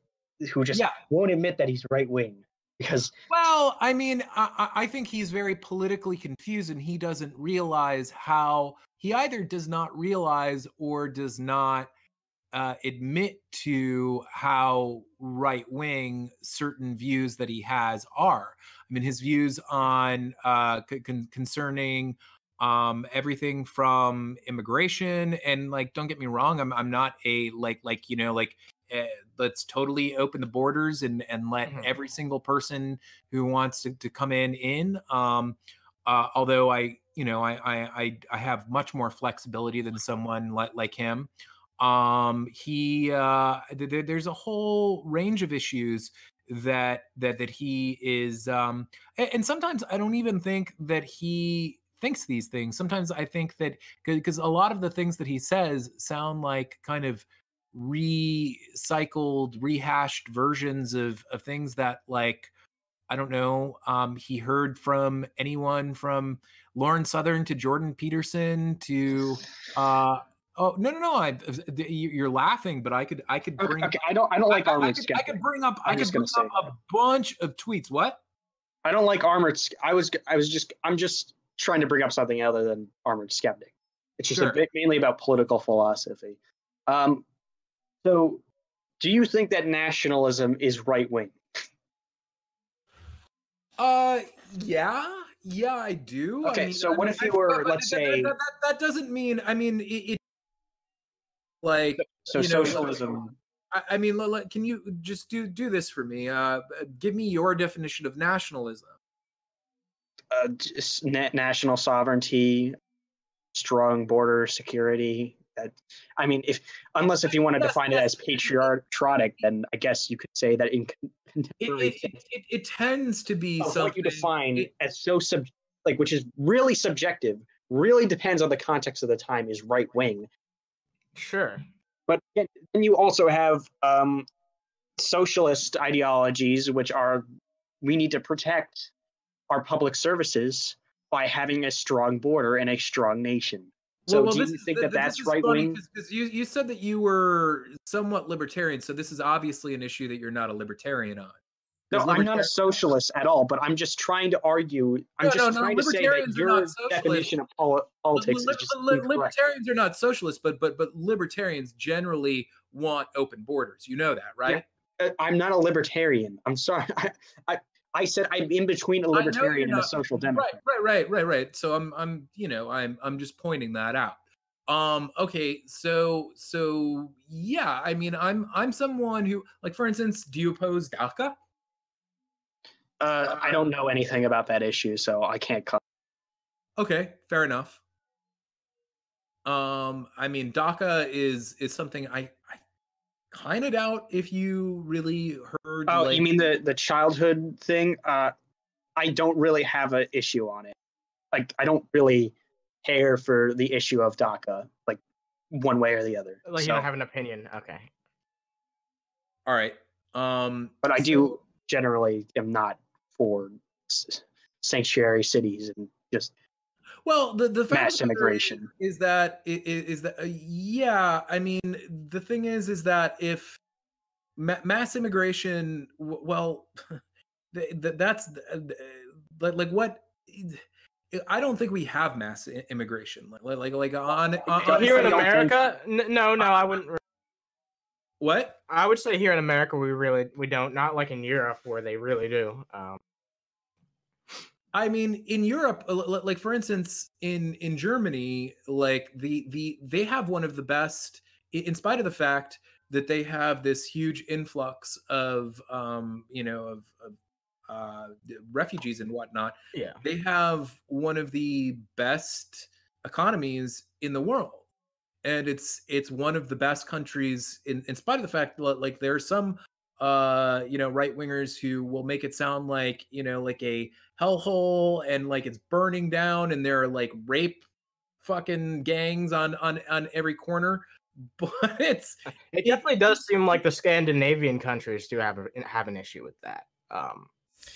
who just yeah. won't admit that he's right wing because Well, I mean, I, I think he's very politically confused, and he doesn't realize how he either does not realize or does not uh, admit to how right wing certain views that he has are. I mean, his views on uh, con- concerning um everything from immigration and like don't get me wrong i'm i'm not a like like you know like uh, let's totally open the borders and and let Mhm. every single person who wants to, to come in in um uh although i you know I, I i i have much more flexibility than someone like like him um he uh th- there's a whole range of issues that that that he is um and, and sometimes i don't even think that he thinks these things. Sometimes i think that because a lot of the things that he says sound like kind of recycled rehashed versions of of things that like i don't know um he heard from anyone from lauren southern to jordan peterson to uh oh no no no I, you- you're laughing but i could i could bring okay, I don't I don't like I, I, armored could, I could bring up i I'm could just bring up a bunch of tweets. What? I don't like armored. I was I was just I'm just trying to bring up something other than armored skeptic. It's just Sure. a bit mainly about political philosophy. Um, so, do you think that nationalism is right wing? Uh, yeah, yeah, I do. I Okay, mean, so I what mean, if you were, but let's that, say- that, that, that doesn't mean. I mean, it, it like So You know, socialism. I, I mean, can you just do do this for me? Uh, give me your definition of nationalism. Uh, national sovereignty, strong border security. That, I mean, if unless if you want to define it as patriotic, then I guess you could say that in contemporary it, it, it, it tends to be something. what you define as so sub, like which is really subjective, really depends on the context of the time, is right wing. Sure. But then then you also have um, socialist ideologies, which are we need to protect our public services by having a strong border and a strong nation. So do you is- think that th- that's this right funny wing? 'cause- 'cause you you said that you were somewhat libertarian, so this is obviously an issue that you're not a libertarian on. No, 'Cause I'm not a socialist at all, but I'm just trying to argue. I'm No, just no, no, trying to say that your definition of poli- politics Li- is just li- li- incorrect. libertarians are not socialists, but but but libertarians generally want open borders. You know that, right? Uh, I'm not a libertarian. I'm sorry. I, I, I said I'm in between a libertarian and a social democrat. right, right, right, right. Right. So I'm I'm you know I'm I'm just pointing that out. Um okay, so so yeah, I mean I'm I'm someone who like for instance, do you oppose DACA? Uh, I don't know anything about that issue, so I can't comment. Okay, fair enough. Um, I mean, DACA is is something I I kind of doubt if you really heard. Oh, like, you mean the the childhood thing? Uh, I don't really have an issue on it. Like, I don't really care for the issue of DACA, like one way or the other. Like you don't have an opinion. Okay. All right. Um, but I so- do generally am not for s- sanctuary cities and just Well, the the fact Mass of immigration. is, that is that i- i- is that uh, yeah. I mean, the thing is, is that if ma- mass immigration, w- well, th- th- that's th- th- like like what. I don't think we have mass immigration. Like like like on, on, But on Here in I think- America, no, no, I wouldn't. what? I would say here in America, we really we don't. Not like in Europe where they really do. Um, I mean, in Europe, uh, like for instance, in in Germany, like the the they have one of the best, in spite of the fact that they have this huge influx of, um, you know, of, of uh, refugees and whatnot. yeah. They have one of the best economies in the world, and it's it's one of the best countries. In in spite of the fact that like there are some uh you know right wingers who will make it sound like you know like a hellhole and like it's burning down and there are like rape fucking gangs on on on every corner but it's It definitely does seem like the Scandinavian countries do have a, have an issue with that. Um,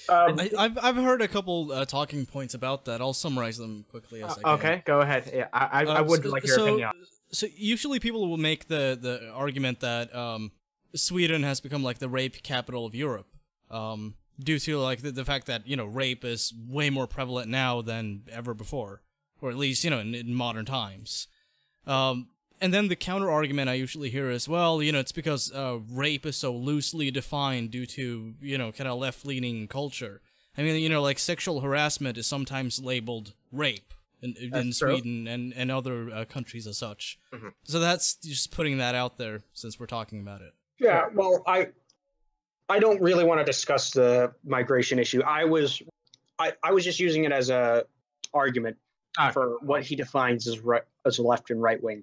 uh, I, I've I've heard a couple uh, talking points about that. I'll summarize them quickly as I can. okay, go ahead. Yeah, I I, I Uh, would so- like your so, opinion. So usually people will make the the argument that um, Sweden has become like the rape capital of Europe, um, due to like the, the fact that you know rape is way more prevalent now than ever before, or at least you know in, in modern times. Um, and then the counter argument I usually hear is, well, you know, it's because uh, rape is so loosely defined due to you know kind of left leaning culture. I mean, you know, like sexual harassment is sometimes labeled rape in, in Sweden and, and other uh, countries as such. Mhm. So that's just putting that out there since we're talking about it. Yeah, well, I I don't really want to discuss the migration issue. I was I, I was just using it as a argument Ah, for what he defines as right as left and right wing.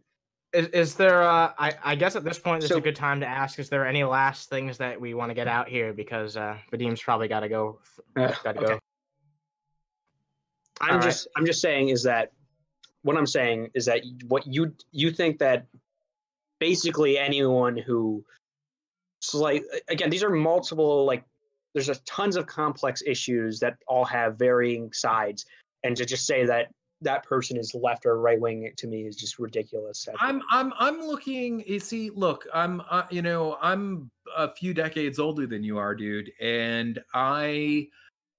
Is, is there? Uh, I I guess at this point, this is a good time to ask: Is there any last things that we want to get out here? Because uh, Vadim's probably got to go. Uh, Got to okay. go. I'm All right. just I'm just saying is that what I'm saying is that what you you think that basically anyone who so like again these are multiple like there's a tons of complex issues that all have varying sides and to just say that that person is left or right wing to me is just ridiculous. I'm I'm I'm looking. You see, look, I'm uh, you know I'm a few decades older than you are, dude, and I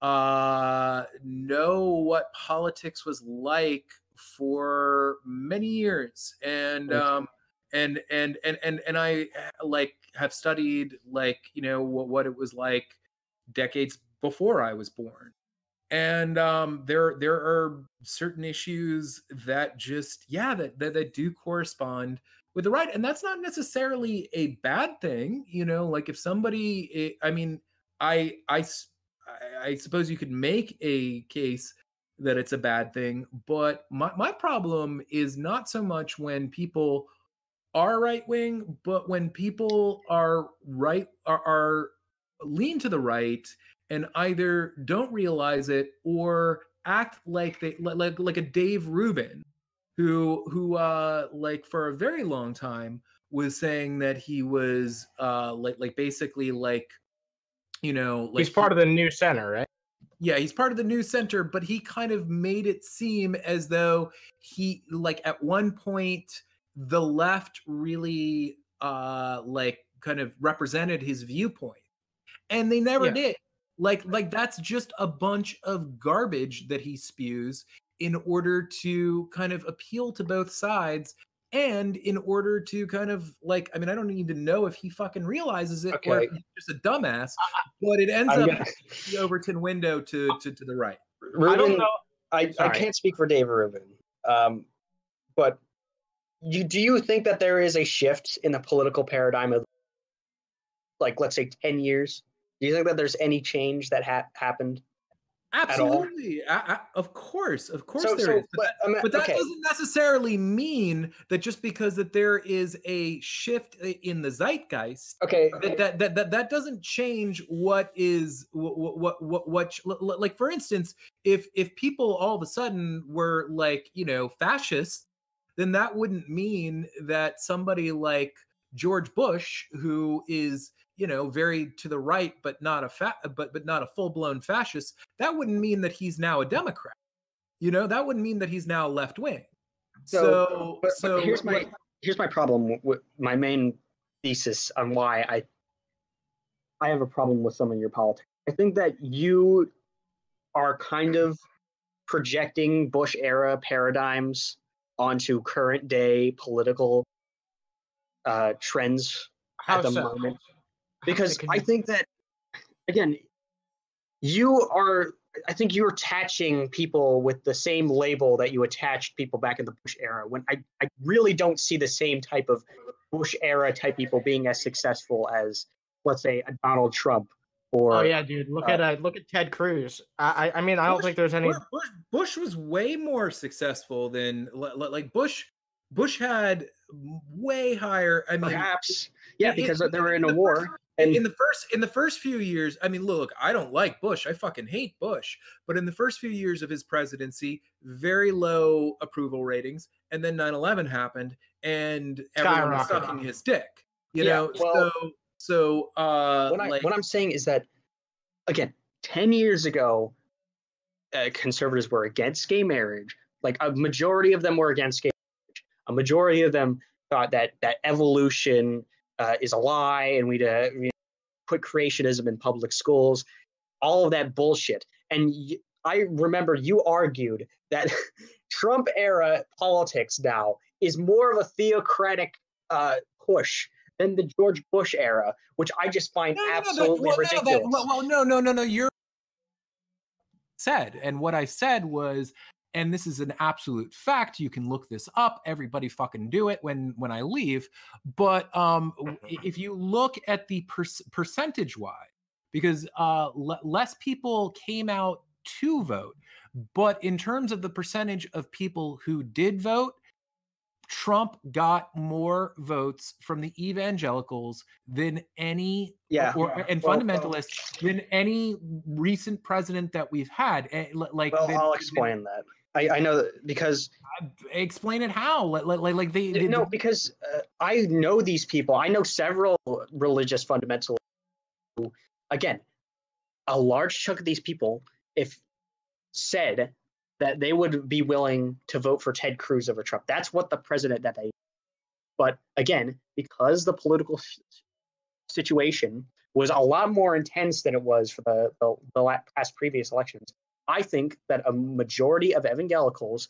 uh know what politics was like for many years, and um and and and and and I uh, like have studied like you know what what it was like decades before I was born. And um there there are certain issues that just yeah that, that that do correspond with the right and that's not necessarily a bad thing you know like if somebody i mean, I I i suppose you could make a case that it's a bad thing but my, my problem is not so much when people are right wing but when people are right are, are lean to the right and either don't realize it or act like they li- like like a Dave Rubin who who uh like for a very long time was saying that he was uh like like basically like you know like He's part of the new center, right? yeah he's part of the new center but he kind of made it seem as though he like at one point the left really uh like kind of represented his viewpoint and they never Yeah. did like like that's just a bunch of garbage that he spews in order to kind of appeal to both sides and in order to kind of like i mean i don't even know if he fucking realizes it or Okay. if he's just a dumbass but it ends I'm up gonna- the Overton window to, to to the right. I don't know. I, I can't speak for Dave Rubin, um, but you do you think that there is a shift in the political paradigm of, like, let's say, ten years? Do you think that there's any change that ha- happened? Absolutely, I, I, of course, of course so, there so, is. But, but, but that okay. doesn't necessarily mean that just because that there is a shift in the zeitgeist okay, that that that that, that doesn't change what is what what what, what sh- l- l- like for instance if if people all of a sudden were like you know fascists then that wouldn't mean that somebody like George Bush who is you know very to the right but not a fa- but but not a full-blown fascist that wouldn't mean that he's now a democrat you know that wouldn't mean that he's now left wing So, so but, so but here's my here's my problem with, with my main thesis on why I I have a problem with some of your politics. I think that you are kind of projecting Bush era paradigms onto current day political uh, trends How at the so? moment because I think that again, you are. I think you're attaching people with the same label that you attached people back in the Bush era. When I, I really don't see the same type of Bush era type people being as successful as, let's say, a Donald Trump or Oh yeah, dude. Look uh, at uh, look at Ted Cruz. I I, I mean I don't think there's any. Bush, Bush, Bush was way more successful than li- li- like Bush. Bush had way higher. I mean, perhaps yeah because in- they were in in a war first- and in the first in the first few years, I mean, look, I don't like Bush. I fucking hate Bush. But in the first few years of his presidency, very low approval ratings, and then 9/11 happened, and everyone was sucking his dick. You Yeah, know, well- so so uh, what, I, like what I'm saying is that, again, 10 years ago, uh, conservatives were against gay marriage. Like a majority of them were against gay marriage. A majority of them thought that that evolution uh, is a lie and we'd uh, you know, put creationism in public schools. All of that bullshit. And y- I remember you argued that Trump era politics now is more of a theocratic uh, push than the George Bush era, which I just find No, no, no, that- absolutely well, no, that- ridiculous. well, well, no, no, no, no. You're said, and what I said was, and this is an absolute fact. You can look this up. Everybody fucking do it when when I leave. But um, if you look at the per- percentage wise, because uh, le- less people came out to vote, but in terms of the percentage of people who did vote. Trump got more votes from the evangelicals than any Yeah. or and Well, fundamentalists than any recent president that we've had. Eh, Like, Well, than- I'll than- explain that. I, I know that because explain it how. Like, like, like they, they no, because uh, I know these people. I know several religious fundamentalists. Who, again, a large chunk of these people, if said that they would be willing to vote for Ted Cruz over Trump. That's what the president that they. But again, because the political situation was a lot more intense than it was for the the, the past previous elections, I think that a majority of evangelicals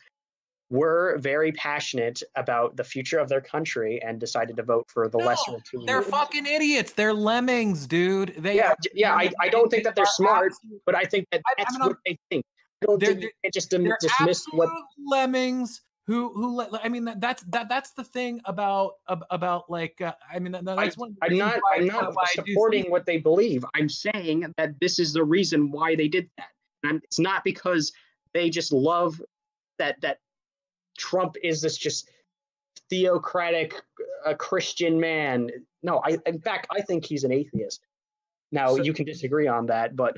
were very passionate about the future of their country and decided to vote for the No, lesser of two. they're evils. fucking idiots. They're lemmings, dude. They Yeah, yeah, I, I don't think that they're smart, but I think that I- I that's mean, what they think. I don't They're- think can just they're dismiss what. lemmings who who I mean that, that's that that's the thing about about like uh, I mean that, that's one I, am not. I'm not why I do supporting what they believe. I'm saying that this is the reason why they did that, and it's not because they just love that that Trump is this just theocratic, uh, Christian man. No, I in fact I think he's an atheist. Now So- you can disagree on that, but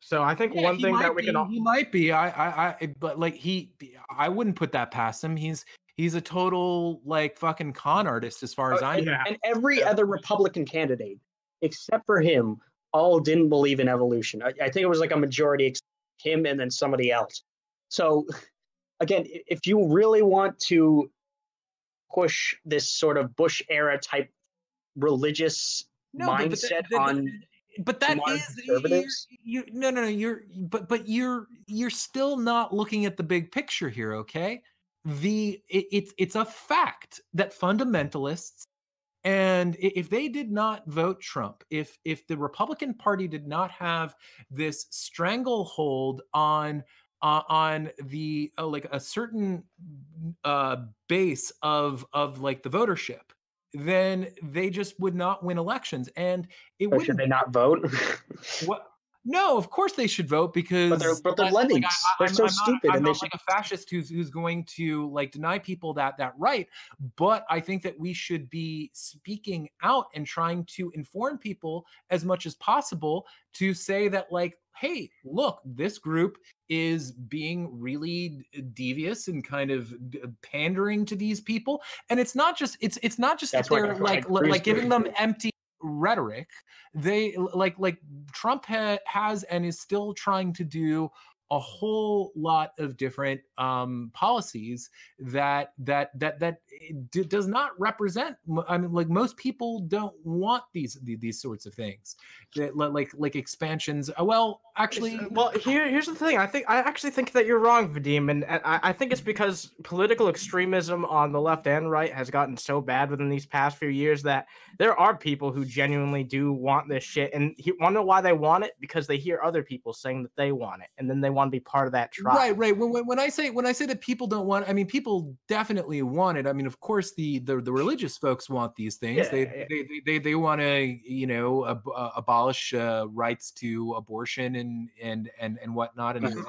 So I think Yeah, one thing that we can all- he might be I I I but like he I wouldn't put that past him. He's he's a total like fucking con artist as far as Uh, I know. yeah. and every Yeah. other Republican candidate, except for him, all didn't believe in evolution. I, I think it was like a majority, him and then somebody else. So, again, if you really want to push this sort of Bush era type religious No, but- but mindset that- that- on, but that is you're, no no no you're but but you're you're still not looking at the big picture here okay? The it, it's it's a fact that fundamentalists and if they did not vote trump if if the republican party did not have this stranglehold on uh, on the uh, like a certain uh base of of like the votership then they just would not win elections and it would should they not vote? what? No, of course they should vote because But they're- but they're I- like. They're I'm- so I'm not- stupid I'm and they not should- like a fascist who's who's going to like deny people that that right. But I think that we should be speaking out and trying to inform people as much as possible to say that like, hey, look, this group is being really devious and kind of uh, pandering to these people, and it's not just it's it's not just That's that they're Ted like like giving them empty rhetoric. They like like trump ha- has and is still trying to do a whole lot of different um policies that that that that d- does not represent i mean like most people don't want these these, sorts of things. That, like like expansions uh, well actually well here here's the thing i think i actually think that you're wrong vadim and i, I think it's because political extremism on the left and right has gotten so bad within these past few years that there are people who genuinely do want this shit and to know why they want it? Because they hear other people saying that they want it and then they want to be part of that tribe Right, right. When, when, when I say when I say that people don't want, I mean people definitely want it. I mean, of course, the the, the religious folks want these things. Yeah, they, yeah. they they they they want to you know ab- uh, abolish uh, rights to abortion and and and and whatnot, and, and,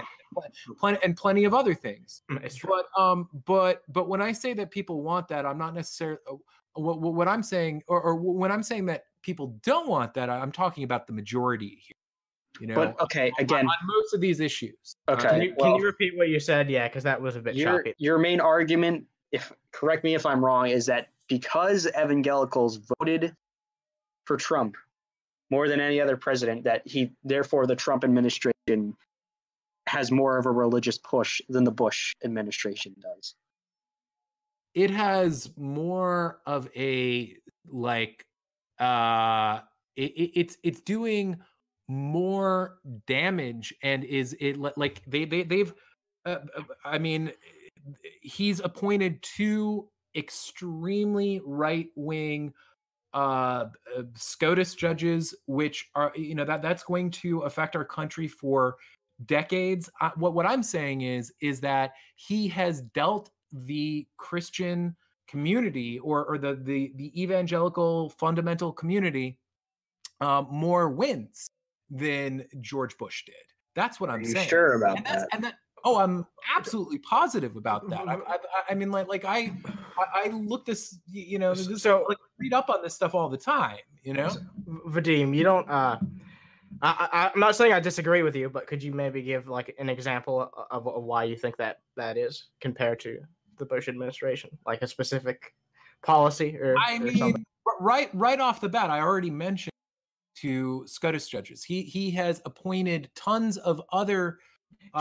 plenty and plenty of other things. Mm, it's true. But um, but but when I say that people want that, I'm not necessarily what, what I'm saying, or, or when I'm saying that people don't want that, I'm talking about the majority here. You know, but okay, again, on most of these issues. Uh, okay. can, you, well- can you repeat what you said yeah because that was a bit your choppy your main argument, if correct me if I'm wrong, is that because evangelicals voted for Trump more than any other president, that he therefore the Trump administration has more of a religious push than the Bush administration does. it has more of a like uh it, it- it's it's doing more damage and is it like they they they've uh, uh, i mean he's appointed two extremely right wing uh uh, scotus judges which are you know that that's going to affect our country for decades. I, what what i'm saying is is that he has dealt the christian community or or the the the evangelical fundamental community um, more wins than george bush did that's what i'm Are you saying sure about and that's that? and that Oh, I'm absolutely positive about that. I, I, I mean, like, like I, I, I look this, you know, this, So- like read up on this stuff all the time. You know, Vadim, you don't. Uh, I, I, I'm not saying I disagree with you, but could you maybe give like an example of, of why you think that that is compared to the Bush administration, like a specific policy or? I or mean, something? right, right off the bat, I already mentioned to SCOTUS judges. He he has appointed tons of other.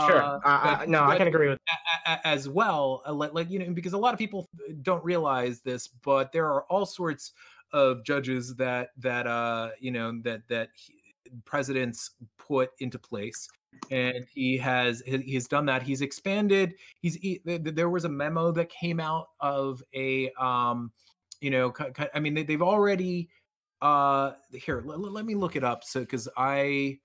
sure. uh, I, no, I can agree with. a- as well uh, like, like you know because a lot of people don't realize this but there are all sorts of judges that that uh you know that that he, presidents put into place and he has he- he's done that he's expanded he's he, th- th- there was a memo that came out of a um you know i mean they, they've already uh here let, let me look it up so because i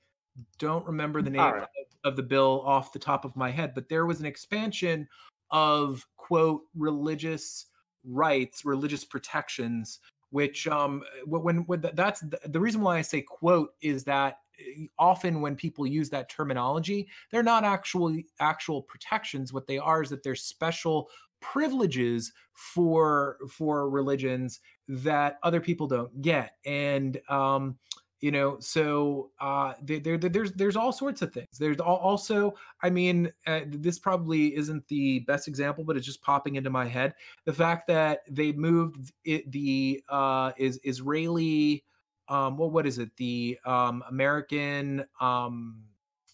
don't remember the name right. of, of the bill off the top of my head but there was an expansion of quote religious rights religious protections which um when when that's the, the reason why i say quote is that eh, often when people use that terminology they're not actually actual protections what they are is that they're special privileges for for religions that other people don't get. And um you know so uh there, there there's there's all sorts of things. There's also i mean uh, this probably isn't the best example but it's just popping into my head. The fact that they moved it, the uh is israeli um what what is it? The um american um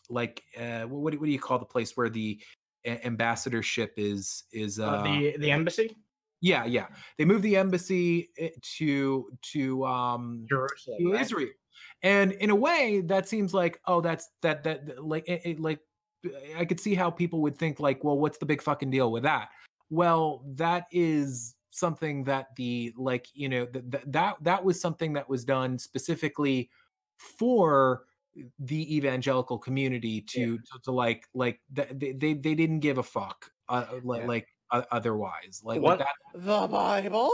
like uh what, what do what do you call the place where the ambassadorship is is uh, Uh, the the embassy, yeah yeah they moved the embassy eh, to to um Jerusalem. to right? Israel. And in a way, that seems like oh, that's that that like it, it- like I could see how people would think like, well, what's the big fucking deal with that? Well, that is something that the like you know that that that, was something that was done specifically for the evangelical community to to, to like like th- they, they didn't give a fuck uh, like Yeah. like uh, otherwise like, What- like that The Bible?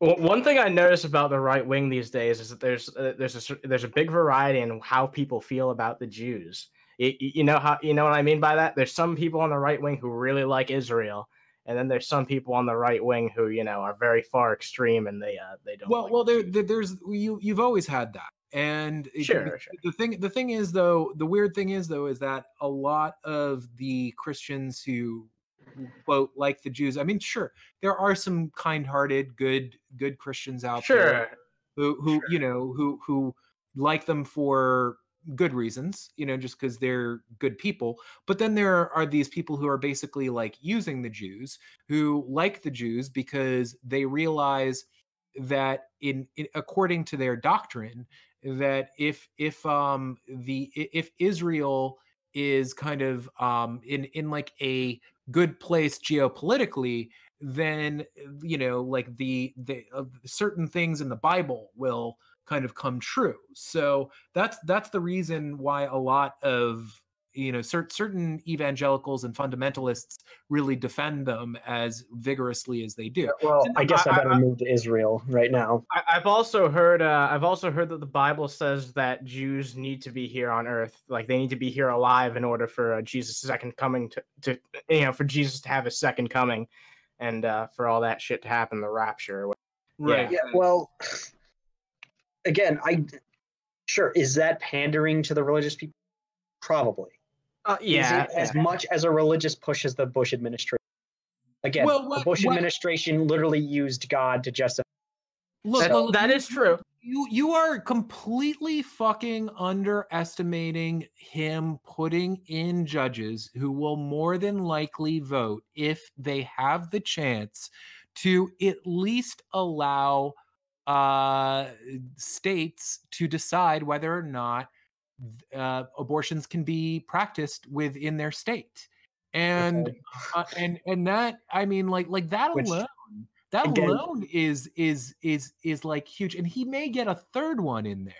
Well, one thing I notice about the right wing these days is that there's uh, there's a there's a big variety in how people feel about the Jews. You, you know how you know what I mean by that? There's some people on the right wing who really like Israel, and then there's some people on the right wing who you know are very far extreme and they uh they don't. well like well the there, there there's you you've always had that and it- Sure, sure. the thing the thing is though the weird thing is though is that a lot of the christians who quote like the jews i mean sure there are some kind-hearted good good christians out there Sure. who who you know who who like them for good reasons you know just because they're good people but then there are these people who are basically like using the jews who like the jews because they realize that in, in according to their doctrine that if if um the if israel is kind of um in in like a good place geopolitically then you know like the the uh, certain things in the bible will kind of come true. So that's that's the reason why a lot of you know cer- certain evangelicals and fundamentalists really defend them as vigorously as they do Well, And I guess I, I- better move to Israel right now. I, I've also heard uh, I've also heard that the Bible says that Jews need to be here on Earth, like they need to be here alive in order for uh, Jesus' second coming to, to you know for Jesus to have his second coming, and uh, for all that shit to happen, the rapture. or what- right Yeah, well, again, I sure is that pandering to the religious people? Probably. Uh, Is yeah, it as much as a religious push as the Bush administration? Again, Well, the Bush what- administration literally used God to justify. Look, That- look, that true. You you are completely fucking underestimating him putting in judges who will more than likely vote if they have the chance to at least allow uh states to decide whether or not uh, abortions can be practiced within their state. And uh, and and that i mean like like that Which, alone that again- alone is is is is like huge. And he may get a third one in there.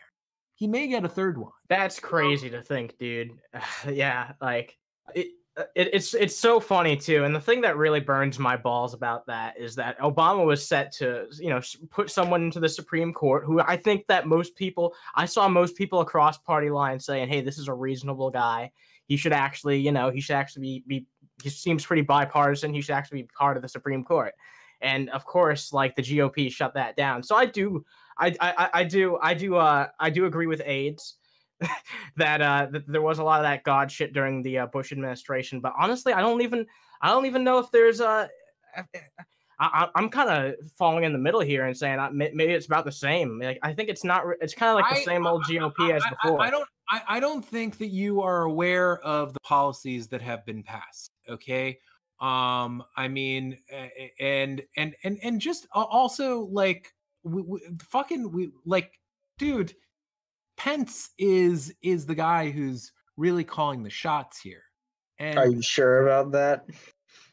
He may get a third one. That's crazy to think, dude. yeah, like it, it, it's it's so funny too. And the thing that really burns my balls about that is that Obama was set to, you know, put someone into the Supreme Court who I think that most people, I saw most people across party lines saying, "Hey, this is a reasonable guy. He should actually, you know, he should actually be, be he seems pretty bipartisan. He should actually be part of the Supreme Court. And of course, like the GOP shut that down. So I do, I, I, I do, I do, uh, I do agree with AIDS that uh, that there was a lot of that God shit during the uh, Bush administration. But honestly, I don't even, I don't even know if there's a. I, I'm kind of falling in the middle here and saying uh, may- maybe it's about the same. Like I think it's not. It's kind of like the I- same old GOP as I- I- before. I, don't. I, I don't think that you are aware of the policies that have been passed. Okay. Um. I mean, and and and and just also like, we, we, fucking we like, dude. Pence is is the guy who's really calling the shots here. And Are you sure about that?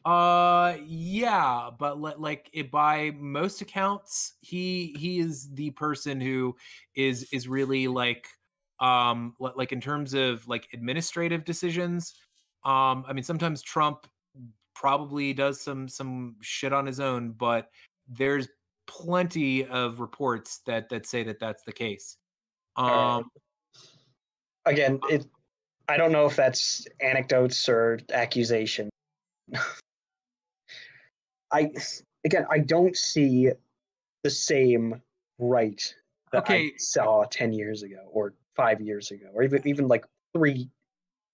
uh yeah, but li- like it by most accounts, he he is the person who is is really like um li- like in terms of like administrative decisions. Um I mean sometimes Trump probably does some some shit on his own, but there's plenty of reports that that say that that's the case. Alright. Um Again, it. I don't know if that's anecdotes or accusation. I again, I don't see the same right that I saw ten years ago, or five years ago, or even even like three,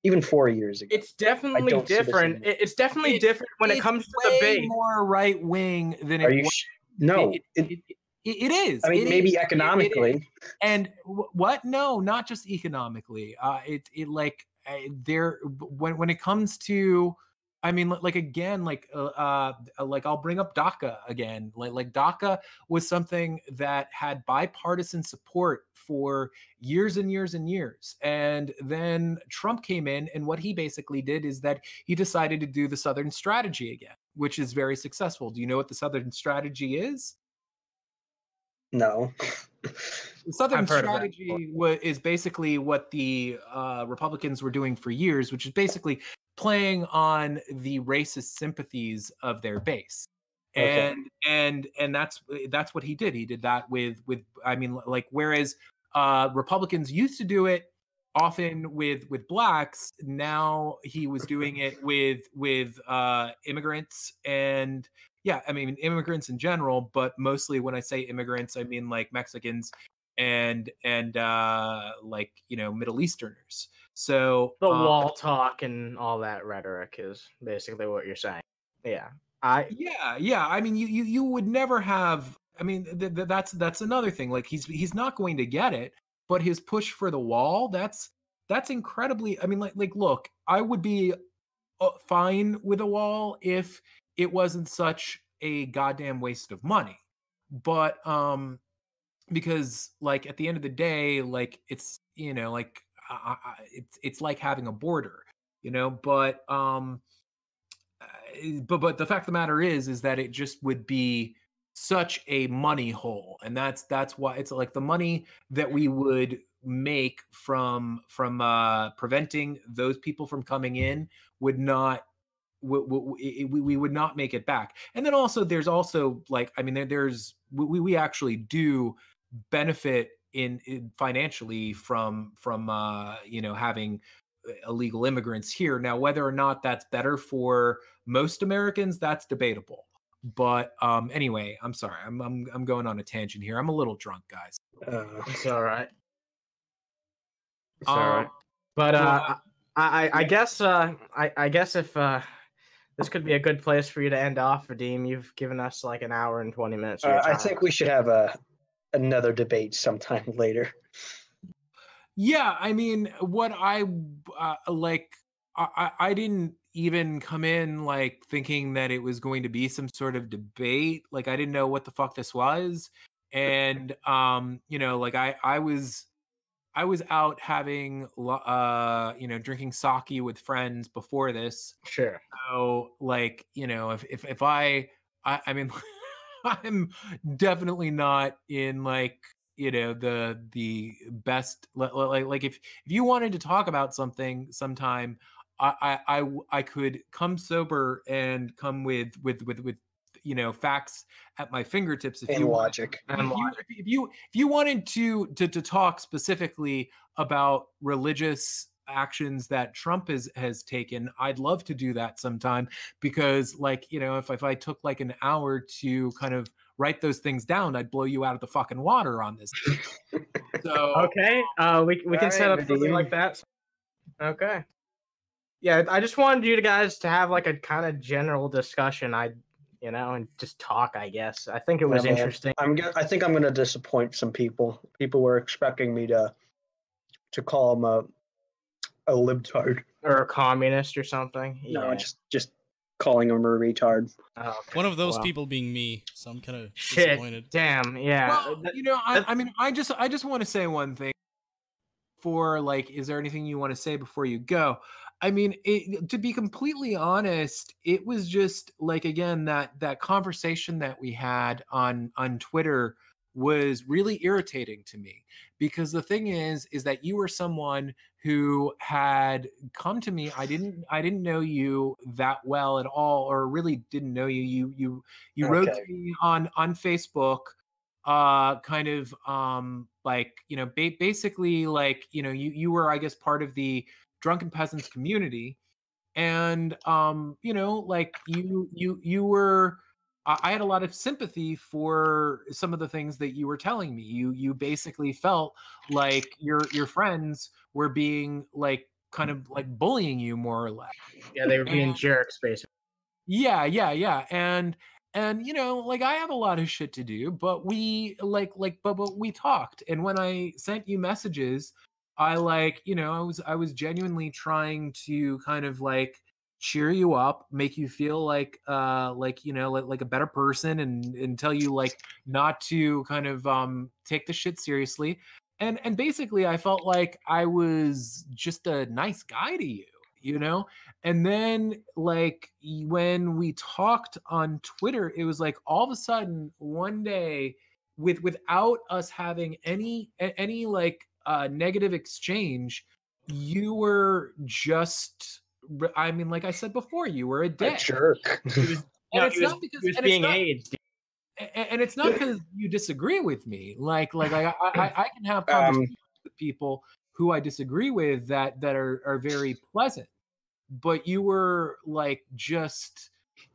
even four years ago. it's definitely don't see the different. It's definitely It- different when it comes to way debate. more right wing than Are it you? was. Sh- no. it, it- it, it- it is. I mean, It maybe is. It- it economically. And wh- what? No, not just economically. Uh, it it like uh, there when when it comes to, I mean, like again, like uh, uh, like I'll bring up DACA again. Like like DACA was something that had bipartisan support for years and years and years, and then Trump came in, and what he basically did is that he decided to do the Southern Strategy again, which is very successful. Do you know what the Southern Strategy is? No. The Southern I've heard of that strategy wa- is basically what the uh, Republicans were doing for years, which is basically playing on the racist sympathies of their base. Okay. And and and that's that's what he did. He did that with with I mean like whereas uh, Republicans used to do it often with with blacks, now he was doing it with with uh, immigrants and yeah, I mean immigrants in general, but mostly when I say immigrants, I mean like Mexicans and and uh like you know Middle Easterners. So The uh, wall talk and all that rhetoric is basically what you're saying. Yeah. I yeah, yeah. I mean, you you you would never have. I mean, th- th- that's that's another thing. Like he's he's not going to get it, but his push for the wall that's that's incredibly. I mean, like like look, I would be uh, fine with a wall if it wasn't such a goddamn waste of money. But um, because like at the end of the day, like it's you know like I, I, it's it's like having a border, you know. But um, uh, but but the fact of the matter is is that it just would be such a money hole and that's that's why it's like the money that we would make from from uh preventing those people from coming in would not we, we, we, we would not make it back. And then also there's also like i mean there, there's we, we actually do benefit in, in financially from from uh you know having uh, illegal immigrants here. Now whether or not that's better for most americans that's debatable. But um anyway i'm sorry. I'm i'm, I'm going on a tangent here. I'm a little drunk guys. Uh, it's all right. It's Um, all right. But well, uh, I, I I guess uh I I guess if uh this could be a good place for you to end off, Vadim. You've given us like an hour and twenty minutes. Of your uh, I think we should have a another debate sometime later. Yeah, I mean, what I uh, like, I, I I didn't even come in like thinking that it was going to be some sort of debate. Like, I didn't know what the fuck this was, and um, you know, like I I was I was out having uh, you know, drinking sake with friends before this, sure. so like you know if if if i i, I mean i'm definitely not in like you know the the best li- li- like like if if you wanted to talk about something sometime I I I could come sober and come with with with with you know facts at my fingertips if And you want logic. if And you, if you if you wanted to to to talk specifically about religious actions that Trump has has taken. I'd love to do that sometime because like, you know, if if I took like an hour to kind of write those things down, I'd blow you out of the fucking water on this. so Okay. Uh, we we can All set right, up something Vadim. like that. Okay. Yeah, I just wanted you guys to have like a kind of general discussion. I, you know, and just talk. I guess I think it was Yeah, interesting. I'm. go- I think I'm going to disappoint some people. People were expecting me to to call him a a libtard. Or a communist or something. No, Yeah. just just calling him a retard. Oh, okay. One of those Wow. people being me, so I'm kind of Shit. disappointed. Damn. Yeah. well, you know, I, I mean, I just, I just want to say one thing. For like, is there anything you want to say before you go? I mean, it, to be completely honest, it was just like again that that conversation that we had on on Twitter was really irritating to me because the thing is is that you were someone who had come to me i didn't i didn't know you that well at all or really didn't know you you you you wrote to me on on facebook uh kind of um like you know ba- basically like you know you you were i guess part of the drunken peasants community and um you know like you you you were I had a lot of sympathy for some of the things that you were telling me. You you basically felt like your your friends were being like kind of like bullying you more or less. yeah, they were being and- jerks, basically. Yeah, yeah, yeah. And and you know, like I have a lot of shit to do, but we like like but but we talked. And when I sent you messages, I like, you know, I was I was genuinely trying to kind of like cheer you up, make you feel like uh like, you know, like like a better person and and tell you like not to kind of um take the shit seriously. And and basically I felt like I was just a nice guy to you, you know? and then like when we talked on twitter it was like all of a sudden one day with without us having any any like uh negative exchange you were just. I mean like i said before you were a A dick jerk. And No, it's was, not because he was and it's being not- AIDS. a- and it's not because you disagree with me like like I, I I- can have Um, conversations with people who i disagree with that that are are very pleasant but you were like just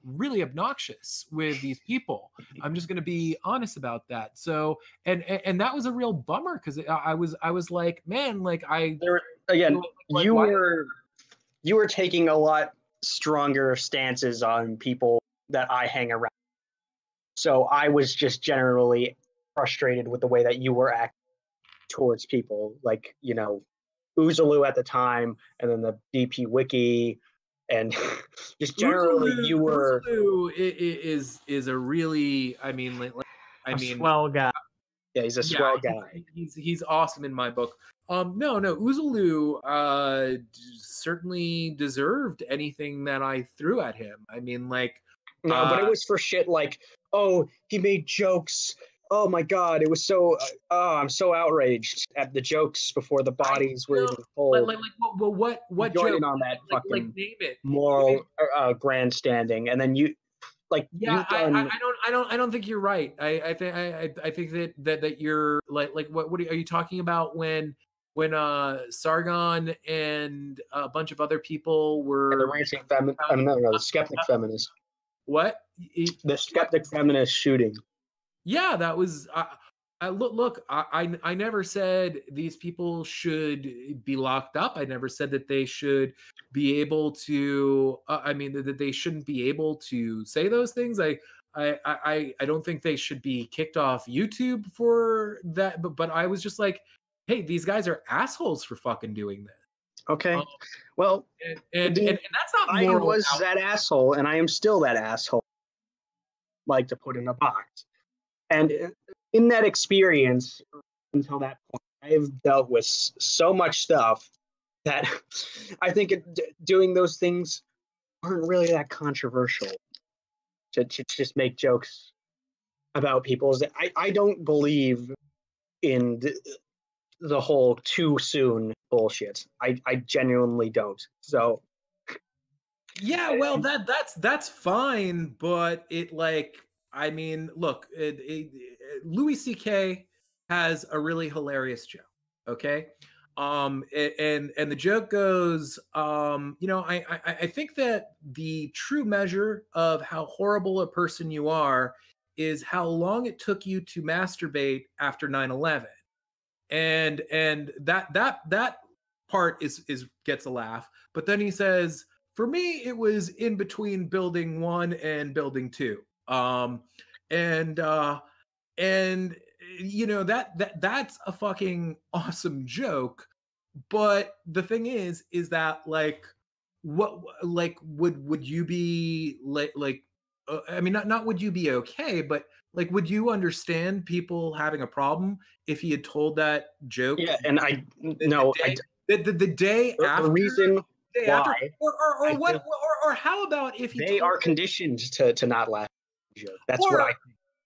really obnoxious with these people. I'm just going to be honest about that. So and and, and that was a real bummer because I, I was i was like man like i There, again, like, you why- were you were taking a lot stronger stances on people that I hang around. So I was just generally frustrated with the way that you were acting towards people, like you know, Uzulu at the time, and then the DP Wiki, and just generally Uzulu- you were. Uzulu i- i- is is a really i mean like, like- i A mean swell guy. Yeah, he's a swell he's- guy. He's he's awesome in my book. Um, no, no, Uzulu uh d- certainly deserved anything that I threw at him. I mean, like, No, but it Uh, was for shit like, oh, he made jokes. Oh my god, it was so. Uh, oh, I'm so outraged at the jokes before the bodies were even like, like, like what, what, what, joke? on that like, fucking like, name it. moral uh, grandstanding, and then you, like, Yeah, you've I, done. I, I don't, I don't, I don't think you're right. I, I think, I, I- think that that that you're like, like, what, what are you, are you talking about when, when uh Sargon and a bunch of other people were the were racing femi- I mean, no, no, the skeptic feminist, what? The skeptic feminist shooting. Yeah that was i, I look look I, I i never said these people should be locked up. I never said that they should be able to uh, i mean that, they shouldn't be able to say those things. I I, I I don't think they should be kicked off YouTube for that, but but I was just like, hey, these guys are assholes for fucking doing this, Okay, Um, well, and and, and, and that's not I was out- that asshole, and I am still that asshole. Like to put in a box, and uh, in that experience, until that point, I've dealt with so much stuff that I think it, doing those things aren't really that controversial. To, to just make jokes about people's, I I don't believe in the, the whole too soon bullshit. I I genuinely don't. So. Yeah, well, that that's that's fine, but it like I mean, look, it, it, Louis C.K. has a really hilarious joke. Okay, Um, and and the joke goes, um, you know, I, I I think that the true measure of how horrible a person you are is how long it took you to masturbate after 9-11 and and that that that part is is gets a laugh but then he says for me it was in between building one and building two um and uh and you know that that that's a fucking awesome joke but the thing is is that like what like would would you be like like uh, i mean not not would you be okay but like would you understand people having a problem if he had told that joke Yeah, and I the no, I, the, the, the day the, after the reason day after, why or or, or what or, or how about if he they are conditioned to to not laugh. At the joke. That's Or what I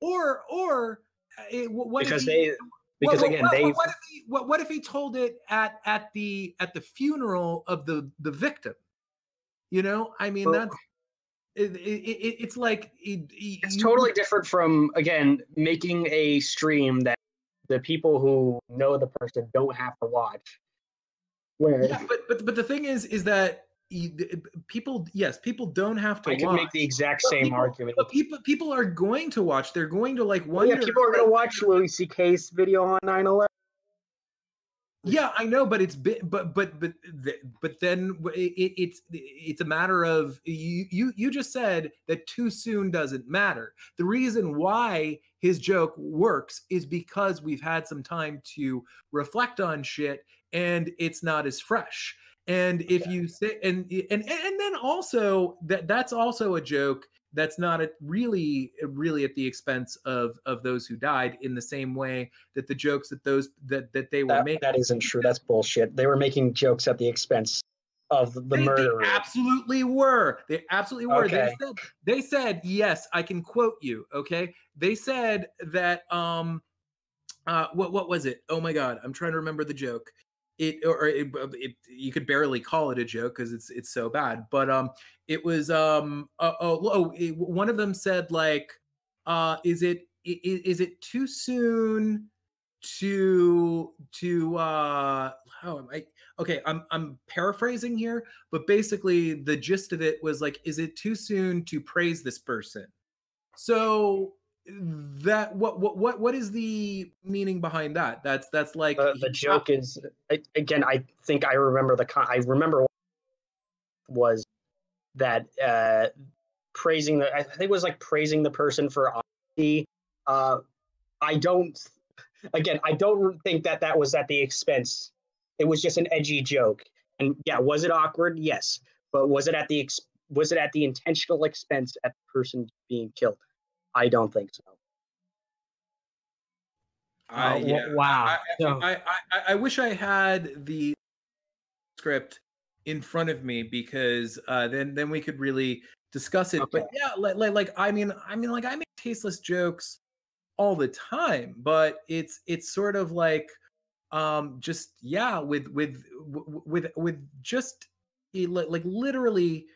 or or uh, what if because he- they because what- again what, they what, what if he what, what if he told it at at the at the funeral of the the victim you know i mean Well- that's it, it, it, it's like it, it- it's totally different from again making a stream that the people who know the person don't have to watch. Where yeah, but but but the thing is is that you- uh, people yes people don't have to I can watch make the exact same people- argument. but people people are going to watch they're going to like oh, Well, wonder yeah, people are gonna watch Louis C.K.'s video on 9/11. Yeah, I know, but it's but but but but then it, it's it's a matter of you you you just said that too soon doesn't matter. The reason why his joke works is because we've had some time to reflect on shit and it's not as fresh. And if you say and and and then also that that's also a joke that's not at really really at the expense of of those who died in the same way that the jokes that those that that they were That, making that isn't true. That's bullshit. They were making jokes at the expense of the they, they absolutely were. They absolutely were. Okay. They said they said yes. I can quote you. Okay. They said that um, uh, what what was it? Oh my god, I'm trying to remember the joke. It or it, it you could barely call it a joke because it's it's so bad. But um, it was um uh, oh oh it, one of them said like uh is it i- i- is it too soon to to uh how am I okay I'm I'm paraphrasing here but basically the gist of it was like is it too soon to praise this person so that what what what what is the meaning behind that that's that's like the, the joke is again. I think I remember the con- I remember what was that uh, praising the. I think it was like praising the person for honesty. Uh, I don't. Again, I don't think that that was at the expense. It was just an edgy joke, and yeah, was it awkward? Yes, but was it at the ex- was it at the intentional expense at the person being killed? I don't think so. I, Oh, yeah. wow. I, So- I, I, I, I wish I had the script in front of me because uh, then then we could really discuss it. But yeah, like, like like I mean I mean like I make tasteless jokes all the time, but it's it's sort of like um just yeah with with with with just like literally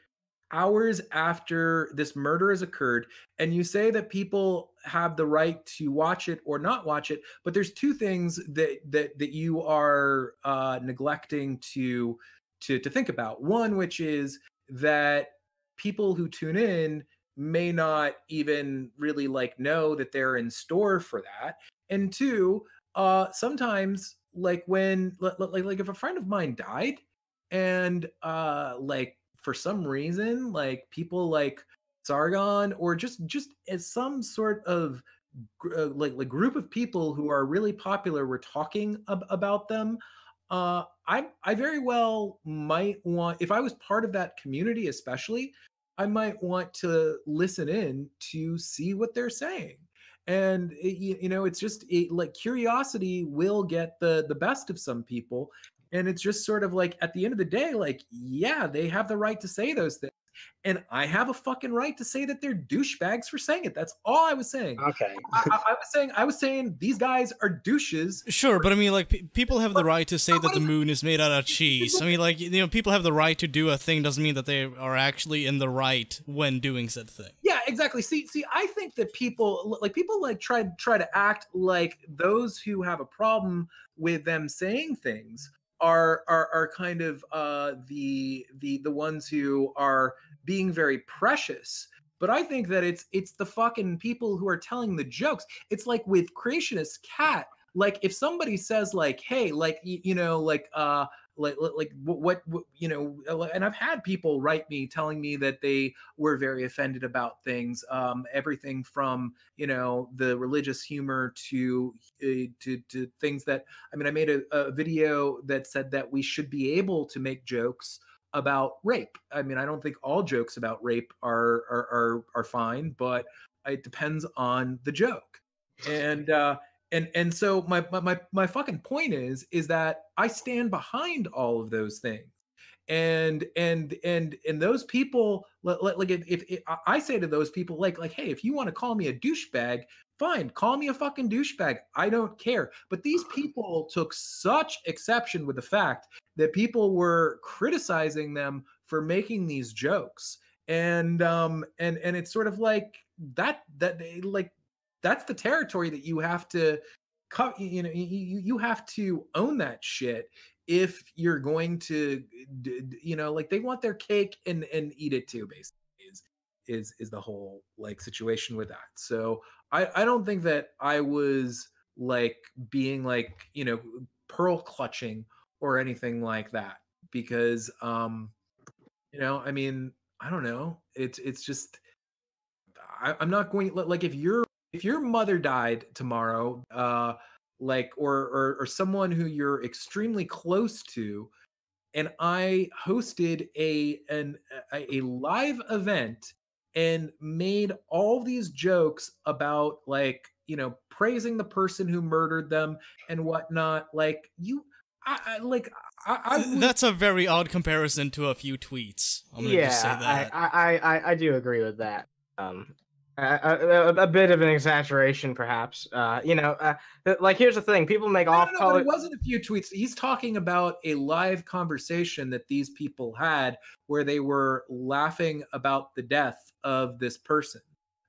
hours after this murder has occurred and you say that people have the right to watch it or not watch it but there's two things that that that you are uh neglecting to to to think about. One which is that people who tune in may not even really like know that they're in store for that. And two uh sometimes like when li- li- like like if a friend of mine died and uh like for some reason like people like sargon or just just as some sort of uh, like like group of people who are really popular were talking ab- about them uh i i very well might want if i was part of that community especially i might want to listen in to see what they're saying. And it, you, you know it's just it, like curiosity will get the the best of some people and it's just sort of like at the end of the day like yeah they have the right to say those things and i have a fucking right to say that they're douchebags for saying it that's all i was saying Okay. I, I, I was saying i was saying these guys are douches Sure, but I mean, like, pe- people have the right to say that the moon is made out of cheese. I mean, like, you know, people have the right to do a thing doesn't mean that they are actually in the right when doing said thing. yeah exactly see see i think that people like people like try try to act like those who have a problem with them saying things are are are kind of uh the the the ones who are being very precious but i think that it's it's the fucking people who are telling the jokes. It's like with creationist cat like if somebody says like hey like you, you know like uh like like- what what you know uh, and i've had people write me telling me that they were very offended about things um everything from you know the religious humor to uh, to to things that i mean i made a, a video that said that we should be able to make jokes about rape. I mean i don't think all jokes about rape are are are, are fine but it depends on the joke. And uh and and so my, my my fucking point is is that i stand behind all of those things. And and and and those people li- li- like if, if, if i say to those people like like hey if you want to call me a douchebag fine call me a fucking douchebag. I don't care. But these people took such exception with the fact that people were criticizing them for making these jokes. And um and and it's sort of like that that they like that's the territory that you have to cut you know you, you have to own that shit if you're going to you know like they want their cake and and eat it too basically is is is the whole like situation with that. So i i don't think that i was like being like you know pearl clutching or anything like that because um you know i mean i don't know. It's it's just I, i'm not going like if you're if your mother died tomorrow uh like or, or or someone who you're extremely close to and i hosted a an a, live event and made all these jokes about like you know praising the person who murdered them and whatnot like you i, I like i, I would- That's a very odd comparison to a few tweets. I'm gonna yeah, just say that. I, I, I- I do agree with that. Um, a, a, a- a bit of an exaggeration, perhaps. Uh, you know, uh, like here's the thing: people make No, no, off no, but color. it wasn't a few tweets. He's talking about a live conversation that these people had where they were laughing about the death of this person.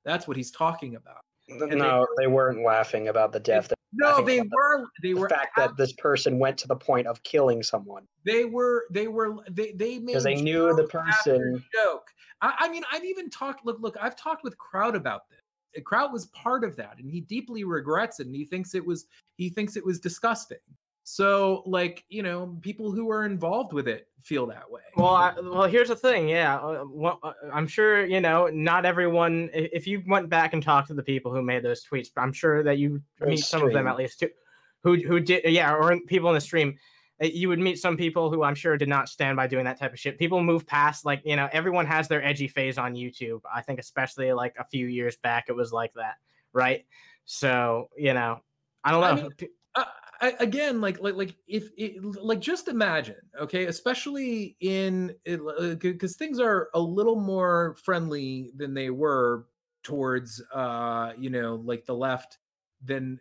That's what he's talking about. they- no, they weren't laughing about the death. No, they were they The were fact that this person went to the point of killing someone they were they were they they made because they knew the person. joke. I, I mean, I've even talked. Look, look, I've talked with Kraut about this. Kraut was part of that, and he deeply regrets it, and he thinks it was he thinks it was disgusting. So, like, you know, people who are involved with it feel that way. Well, I, well, here's the thing. Yeah, uh, well, uh, I'm sure you know not everyone. If you went back and talked to the people who made those tweets, I'm sure that you Or meet some of them at least too, who who did. Yeah, or people in the stream. uh, You would meet some people who I'm sure did not stand by doing that type of shit. People move past, like you know, everyone has their edgy phase on YouTube. I think especially like a few years back, it was like that, right? So you know, I don't know. I mean, uh, I, again like like like if it, like just imagine okay especially in because things are a little more friendly than they were towards uh you know like the left than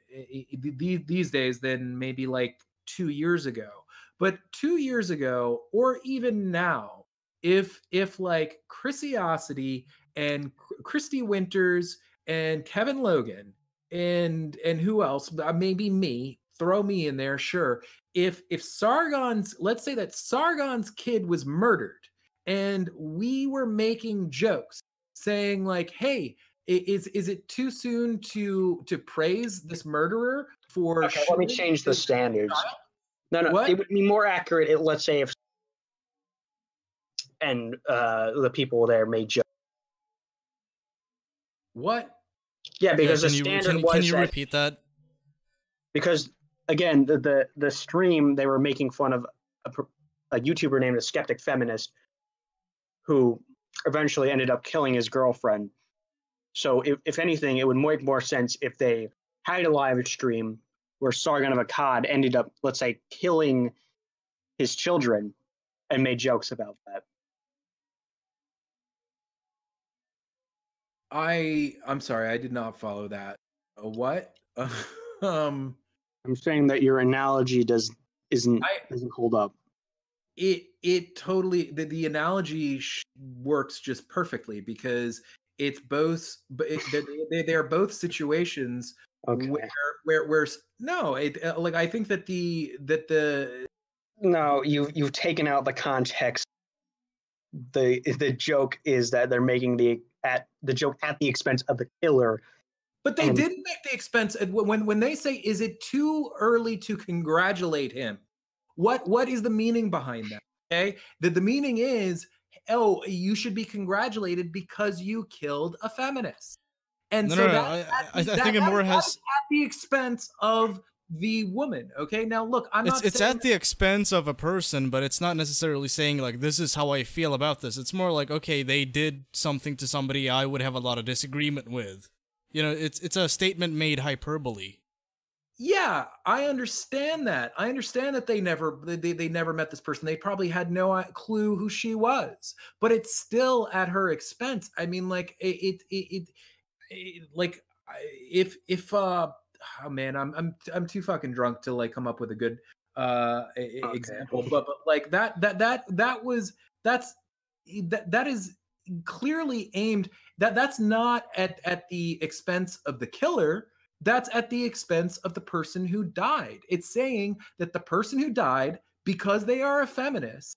these these days than maybe like two years ago. But two years ago or even now if if like chrisiosity and Chr- christy winters and kevin logan and and who else Uh, maybe me throw me in there sure if if sargon's let's say that sargon's kid was murdered and we were making jokes saying like hey is is it too soon to to praise this murderer for Okay, let me change the standards. No, no, What? it would be more accurate. It, let's say if and uh, the people there made jokes. what Yeah, because can the you, standard can, was can you that repeat that? because again the, the the stream they were making fun of a, a YouTuber named a skeptic feminist who eventually ended up killing his girlfriend. So if, if anything, it would make more sense if they had a live stream where Sargon of Akkad ended up, let's say, killing his children and made jokes about that. i i'm sorry i did not follow that Uh, what um I'm saying that your analogy does isn't I- doesn't hold up. it it totally the, the analogy sh- works just perfectly because it's both but it, they, they, they're both situations Okay. where where where no it, uh, like i think that the that the no, you've you've taken out the context. The the joke is that they're making the at the joke at the expense of the killer. But they um, And- didn't make the expense when when they say is it too early to congratulate him? What what is the meaning behind that? Okay? that the meaning is oh, you should be congratulated because you killed a feminist. And No, so no, no. that, I, that- I, I that- think it more has. at the expense of the woman. Okay? Now look, I'm It's not it's at the expense of a person, but it's not necessarily saying like this is how I feel about this. It's more like okay, they did something to somebody I would have a lot of disagreement with. You know, it's it's a statement made hyperbole. Yeah, I understand that. I understand that they never they, they, they never met this person. They probably had no clue who she was. But it's still at her expense. I mean like it it it, it, it like if if uh oh man, I'm I'm I'm too fucking drunk to like come up with a good uh Okay. example. But but like that that that that was that's that that is clearly aimed that that's not at at the expense of the killer that's at the expense of the person who died. It's saying that the person who died, because they are a feminist,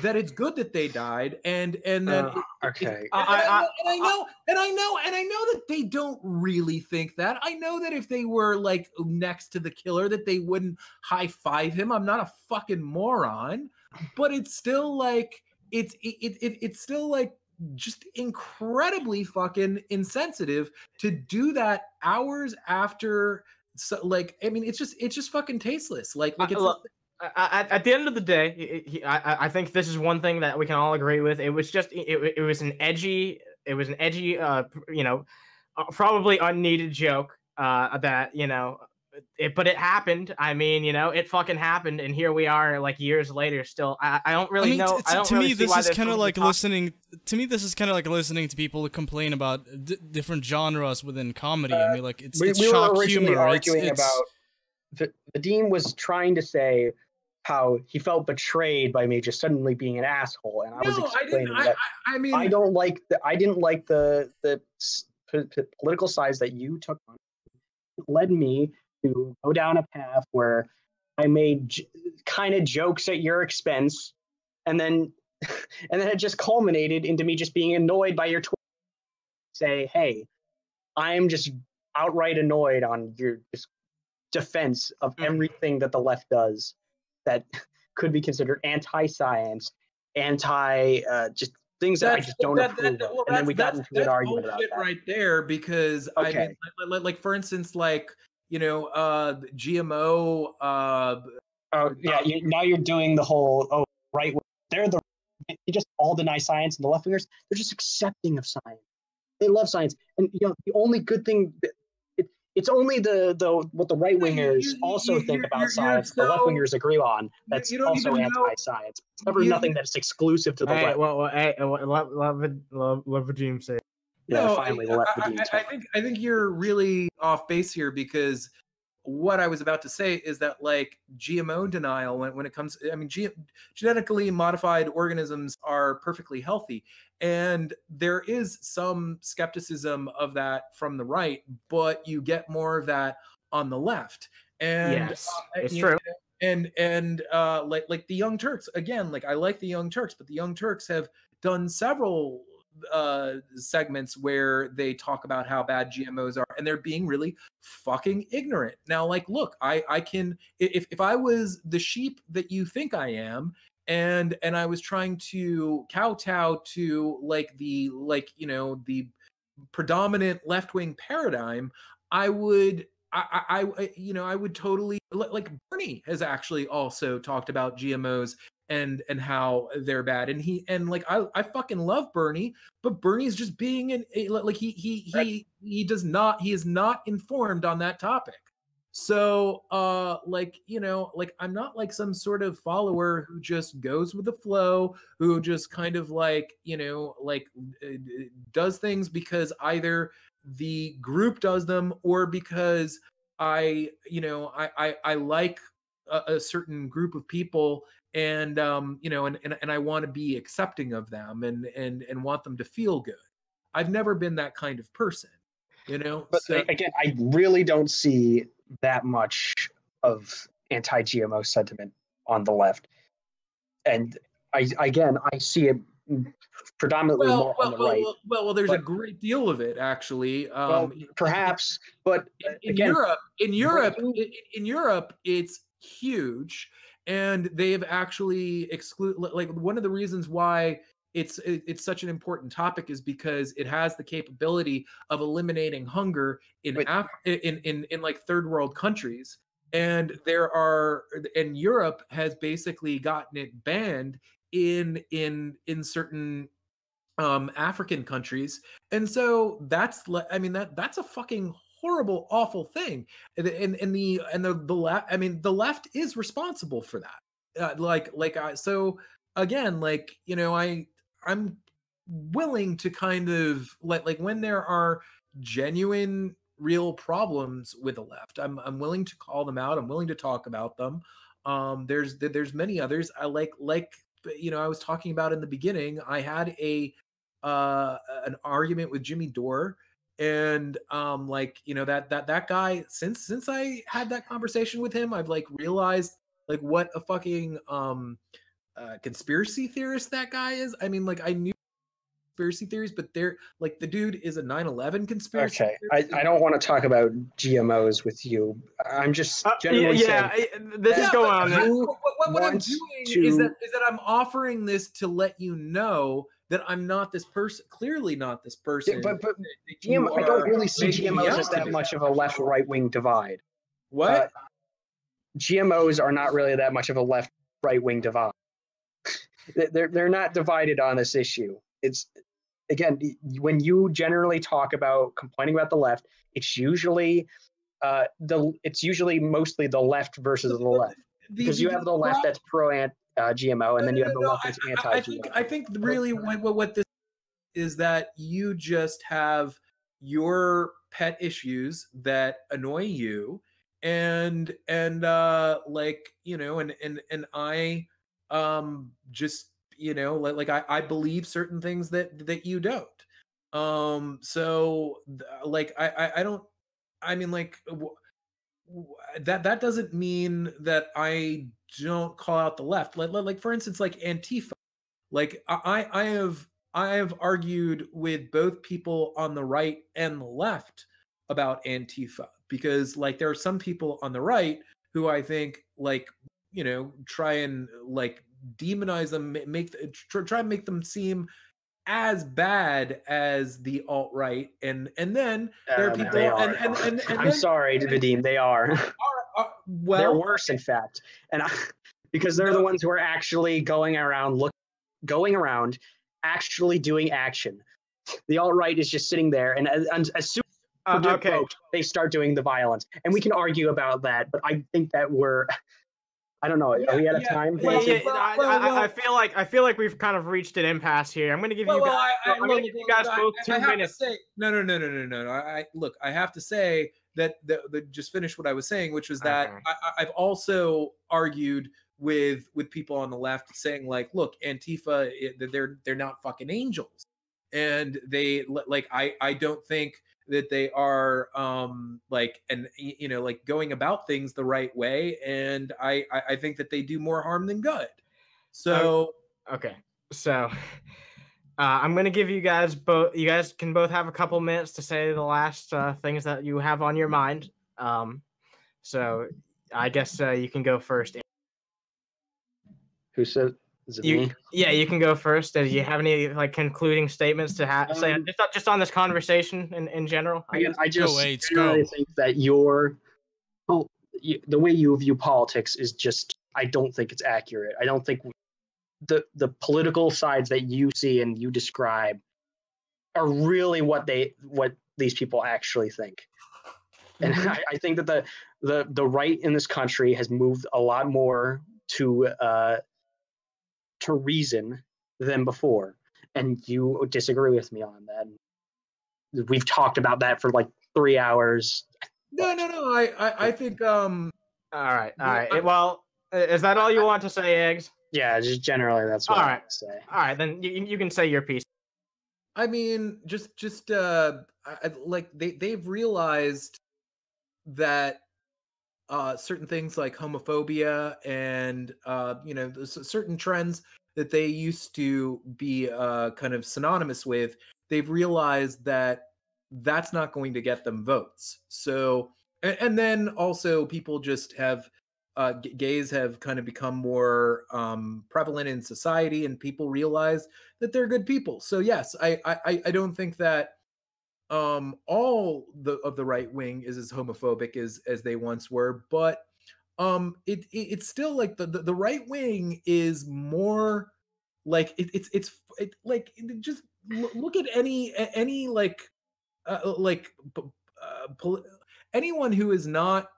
that it's good that they died, and and then Uh, okay. and, I- I, I- and I know, and I know, and I know that they don't really think that. I know that if they were like next to the killer, that they wouldn't high five him. I'm not a fucking moron, but it's still like it's it, it, it it's still like just incredibly fucking insensitive to do that hours after. So like, I mean, it's just it's just fucking tasteless. Like like Uh, it's look, I- at, at the end of the day, it- he- I, I- I think this is one thing that we can all agree with. It was just it, it was an edgy, it was an edgy, uh, you know, uh, probably unneeded joke. Uh, that you know, it, but it happened. I mean, you know, it fucking happened, and here we are, like years later. Still, I, I don't really I mean, know. t- I don't to really me, see this why is kind of like talks- listening. To me, this is kind of like listening to people complain about d- different genres within comedy. I uh, mean, like it's, we, it's we shock were humor. It's, arguing it's, about the, the Vadim was trying to say how he felt betrayed by me just suddenly being an asshole, and I was no, I explaining. I, that I, I mean, I don't like the I didn't like the the s- p- p- political sides that you took on. It led me to go down a path where I made j- kind of jokes at your expense, and then and then it just culminated into me just being annoyed by your tweet. Say, hey, I'm just outright annoyed on your just defense of Mhm. everything that the left does that could be considered anti-science, anti uh, just things that I just don't that- approve that- of. well, and then we got into an argument about that. right there because I mean, like, like, for instance, like you know, uh, GMO. Uh, Oh yeah, you, now you're doing the whole oh right. They're the they just all deny science, and the left wingers they're just accepting of science. They love science, and you know the only good thing. that- It, it's only the the what the right wingers you- also you- think you're- about you're- science. you're the left so- wingers agree on. That's also anti-science. It's never you- nothing that's exclusive to the Hey, left. well, well, hey, uh, what- let let let let, let Vadim say. Yeah, no, finally, I, left I, redeems I, I think I think you're really off base here because what I was about to say is that like GMO denial when, when it comes I mean G, genetically modified organisms are perfectly healthy and there is some skepticism of that from the right but you get more of that on the left and Yes, uh, it's true. know, and and uh like like the young turks again like i like the young turks but the young turks have done several uh segments where they talk about how bad gmos are and they're being really fucking ignorant. Now like look i i can if if i was the sheep that you think i am and and i was trying to kowtow to like the like you know the predominant left-wing paradigm i would I, I, you know, I would totally like Bernie has actually also talked about GMOs and and how they're bad, and he and like I, I fucking love Bernie, but Bernie's just being an like he he he he does not he is not informed on that topic. So, uh, like you know, like I'm not like some sort of follower who just goes with the flow, who just kind of like you know, like uh, does things because either the group does them or because I, you know, I I, I like a, a certain group of people and um, you know, and and, and I want to be accepting of them and and and want them to feel good. I've never been that kind of person, you know. But so, again, I really don't see that much of anti-GMO sentiment on the left, and I again I see it predominantly Well, more well, on the well, right. well, well, well, there's a great deal of it actually. Well, Um, perhaps, but in, in again, Europe, in Europe, in, in Europe, it's huge, and they've actually exclude like one of the reasons why it's it's such an important topic is because it has the capability of eliminating hunger in Af- in in in like third world countries. And there are and Europe has basically gotten it banned in in in certain um African countries and so that's i mean that that's a fucking horrible awful thing and and, the and the the left i mean the left is responsible for that uh, like like i so again like you know i i'm willing to kind of like like when there are genuine real problems with the left i'm i'm willing to call them out i'm willing to talk about them um there's there's many others i like like you know i was talking about in the beginning i had a uh an argument with jimmy dore and um like you know that that that guy since since i had that conversation with him i've like realized like what a fucking um uh conspiracy theorist that guy is i mean like i knew conspiracy theories but they're like the dude is a 9-11 conspiracy okay, I, theorist. I don't want to talk about GMOs with you. I'm just Uh, y- generally yeah, saying I- this is going on. you- what, what, what I'm want doing is that is that I'm offering this to let you know that I'm not this person. Clearly, not this person. Yeah, but but GM, I don't really see GMOs as that much of a left right wing divide. What? uh, GMOs are not really that much of a left right wing divide. They- they're they're not divided on this issue. It's again when you generally talk about complaining about the left, it's usually uh, the it's usually mostly the left versus the left because you have the left that's pro ant uh, GMO and then you No, have the no, no, I- anti I, I think I think really what, what this is that you just have your pet issues that annoy you and and uh like you know and and and I um just you know like, like I I believe certain things that that you don't. Um so like I I, I don't I mean like that that doesn't mean that I don't call out the left. Like, like for instance, like Antifa. Like I I have I have argued with both people on the right and the left about Antifa because like there are some people on the right who I think like you know try and like demonize them, make try and make them seem as bad as the alt right, and and then there are Um, people they and, are. and, and, and I'm then- sorry, Vadim, they are. Are- are- well, they're worse, in fact, and I, because they're the ones who are actually going around look, going around, actually doing action. The alt right is just sitting there, and as, and as soon Uh, as they're okay. provoked, they start doing the violence, and we can argue about that. But I think that we're, I don't know, are we out of Yeah, time? yeah, Yeah, yeah, well, I, well, I, I feel like I feel like we've kind of reached an impasse here. I'm going to give you guys. I, I, I'm going to give you guys both two minutes. Say, no, no, no, no, no, no, no. I, I look. I have to say that the, the just finished what I was saying, which was that Okay. I, I- I've also argued with with people on the left saying like, look, Antifa, it, they're they're not fucking angels, and they like I I don't think that they are um like and you know like going about things the right way and I, I i think that they do more harm than good. So Okay, so uh, I'm gonna give you guys both. You guys can both have a couple minutes to say the last uh, things that you have on your mind. Um, so I guess uh, you can go first. Who said? Is it You, me? yeah, you can go first. Do you have any like concluding statements to ha- say Um, just on- just on this conversation in, in general? I I, guess? I just Aids, generally go. think that your, well, you, the way you view politics is just. I don't think it's accurate. I don't think the the political sides that you see and you describe are really what they what these people actually think. And Mm-hmm. I, I think that the the the right in this country has moved a lot more to uh, to reason than before, and you disagree with me on that. We've talked about that for like three hours. no no no i i, I think um All right, all Yeah, right. I- well, is that all you want to say, Aids? Yeah, just generally that's what All I right. would say. All right, then you, you can say your piece. I mean, just just uh I, I- like they they've realized that uh, certain things like homophobia and uh, you know certain trends that they used to be uh, kind of synonymous with, they've realized that that's not going to get them votes. So, and, and then also people just have uh, gays have kind of become more um, prevalent in society, and people realize that they're good people. So yes, I I, I- don't think that um, all the of the right wing is as homophobic as as they once were, but um, it, it it's still like the, the the right wing is more like it, it's it's it, like just loo- look at any any like uh, like uh, anyone who is not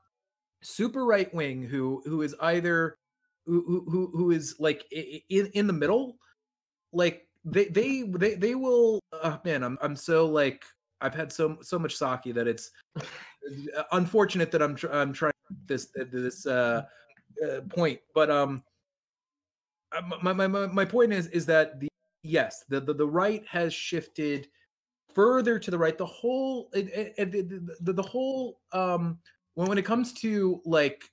super right wing who who is either who who who- is like in in the middle like they they they they will uh, man i'm i'm so like i've had so so much sake that it's uh, unfortunate that i'm tr- i'm trying this this uh, uh point but um uh, my, my my point is is that the yes the the, the right has shifted further to the right. The whole it, it, it- the, the whole um when, when it comes to like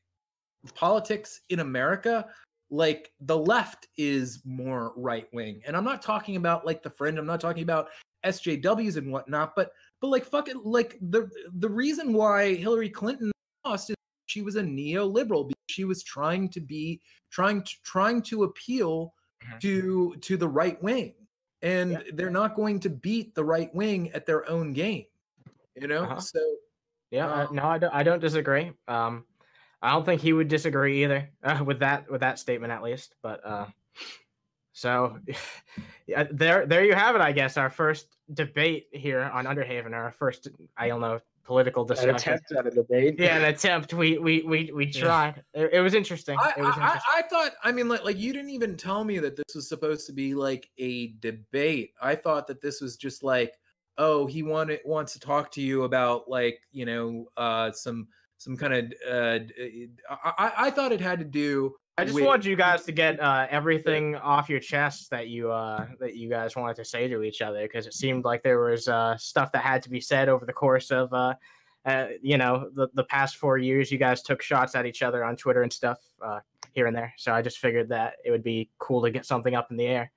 politics in america like the left is more right wing and i'm not talking about like the fringe i'm not talking about sjws and whatnot but but like fucking like the the reason why hillary clinton lost is she was a neoliberal because she was trying to be trying to trying to appeal Mhm. to to the right wing and Yeah. they're not going to beat the right wing at their own game you know Uh-huh. so Yeah, uh, Um, no, I don't, I don't disagree. Um, I don't think he would disagree either uh, with that with that statement at least. But uh, so yeah, there there you have it. I guess our first debate here on Underhaven, our first I don't know political An discussion. attempt at a debate. Yeah, an attempt. We we we we Yeah. tried. It, it was interesting. I, it was I, interesting. I, I thought i mean like, like you didn't even tell me that this was supposed to be like a debate i thought that this was just like oh he wanted wants to talk to you about like you know uh some some kind of uh I, I thought it had to do I just with- wanted you guys to get uh, everything off your chest that you uh, that you guys wanted to say to each other because it seemed like there was uh, stuff that had to be said over the course of uh, uh, you know the the past four years. You guys took shots at each other on Twitter and stuff uh, here and there. So I just figured that it would be cool to get something up in the air.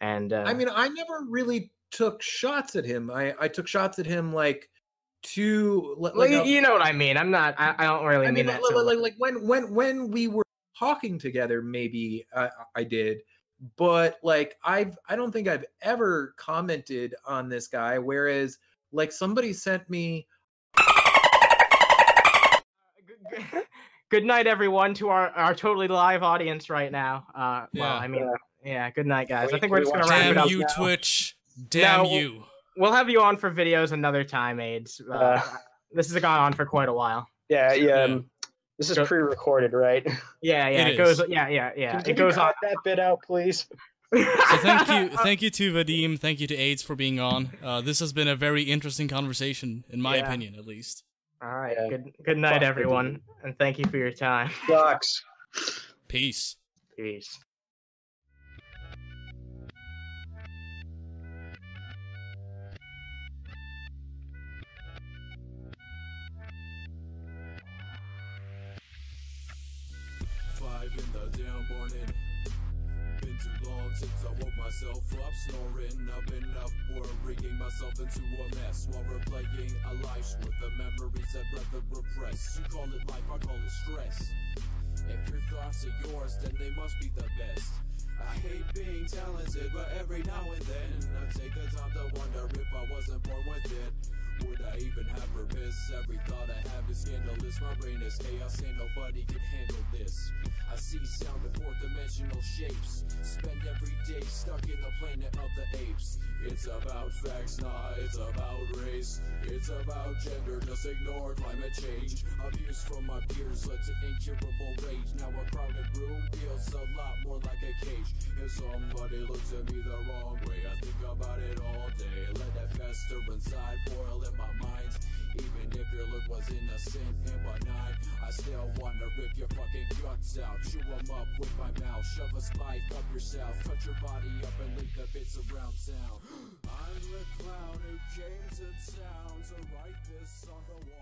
And uh, I mean, I never really took shots at him. I I took shots at him like to like, well, you, you know what I mean. I'm not. I, I don't really I mean mean, that. like, to- like, like when when when we were talking together, maybe I, I did, but like I've I don't think I've ever commented on this guy. Whereas like somebody sent me Good- good- Good night, everyone, to our, our totally live audience right now. Uh, well, I mean, yeah, good night, guys. I think we're just gonna wrap it Damn up. you, now. Twitch. Damn No. you. We'll have you on for videos another time, AIDS. Uh, Uh. this has gone on for quite a while. Yeah, yeah. Yeah. um, This is pre-recorded, right? Yeah, yeah, It it, goes. Yeah, yeah, yeah. Can, it can goes you on. that bit out, please? So thank you, thank you to Vadim, thank you to AIDS for being on. Uh, this has been a very interesting conversation, in my Yeah. opinion, at least. All right. Yeah. Good. Good night, Fuck, everyone, and thank you for your time. Sucks. Peace. Peace. Myself up, snoring up and up, worrying myself into a mess while replaying a life's worth of memories I'd rather repress. You call it life, I call it stress. If your thoughts are yours, then they must be the best. I hate being talented, but every now and then I take the time to wonder if I wasn't born with it. Would I even have purpose? Every thought I have is scandalous. My brain is chaos, and nobody can handle this. I see sound in fourth dimensional shapes. Spend every day stuck in the planet of the apes. It's about facts, nah, it's about race. It's about gender, just ignore climate change. Abuse from my peers led to incurable rage. Now a crowded room feels a lot more like a cage. If somebody looks at me the wrong way, I think about it all day. Let that fester inside, boil my mind. Even if your look was innocent and benign, I still wanna rip your fucking guts out. Chew 'em up with my mouth, shove a spike up yourself, cut your body up and leave the bits around town. I'm the clown who came to town to write this on the wall.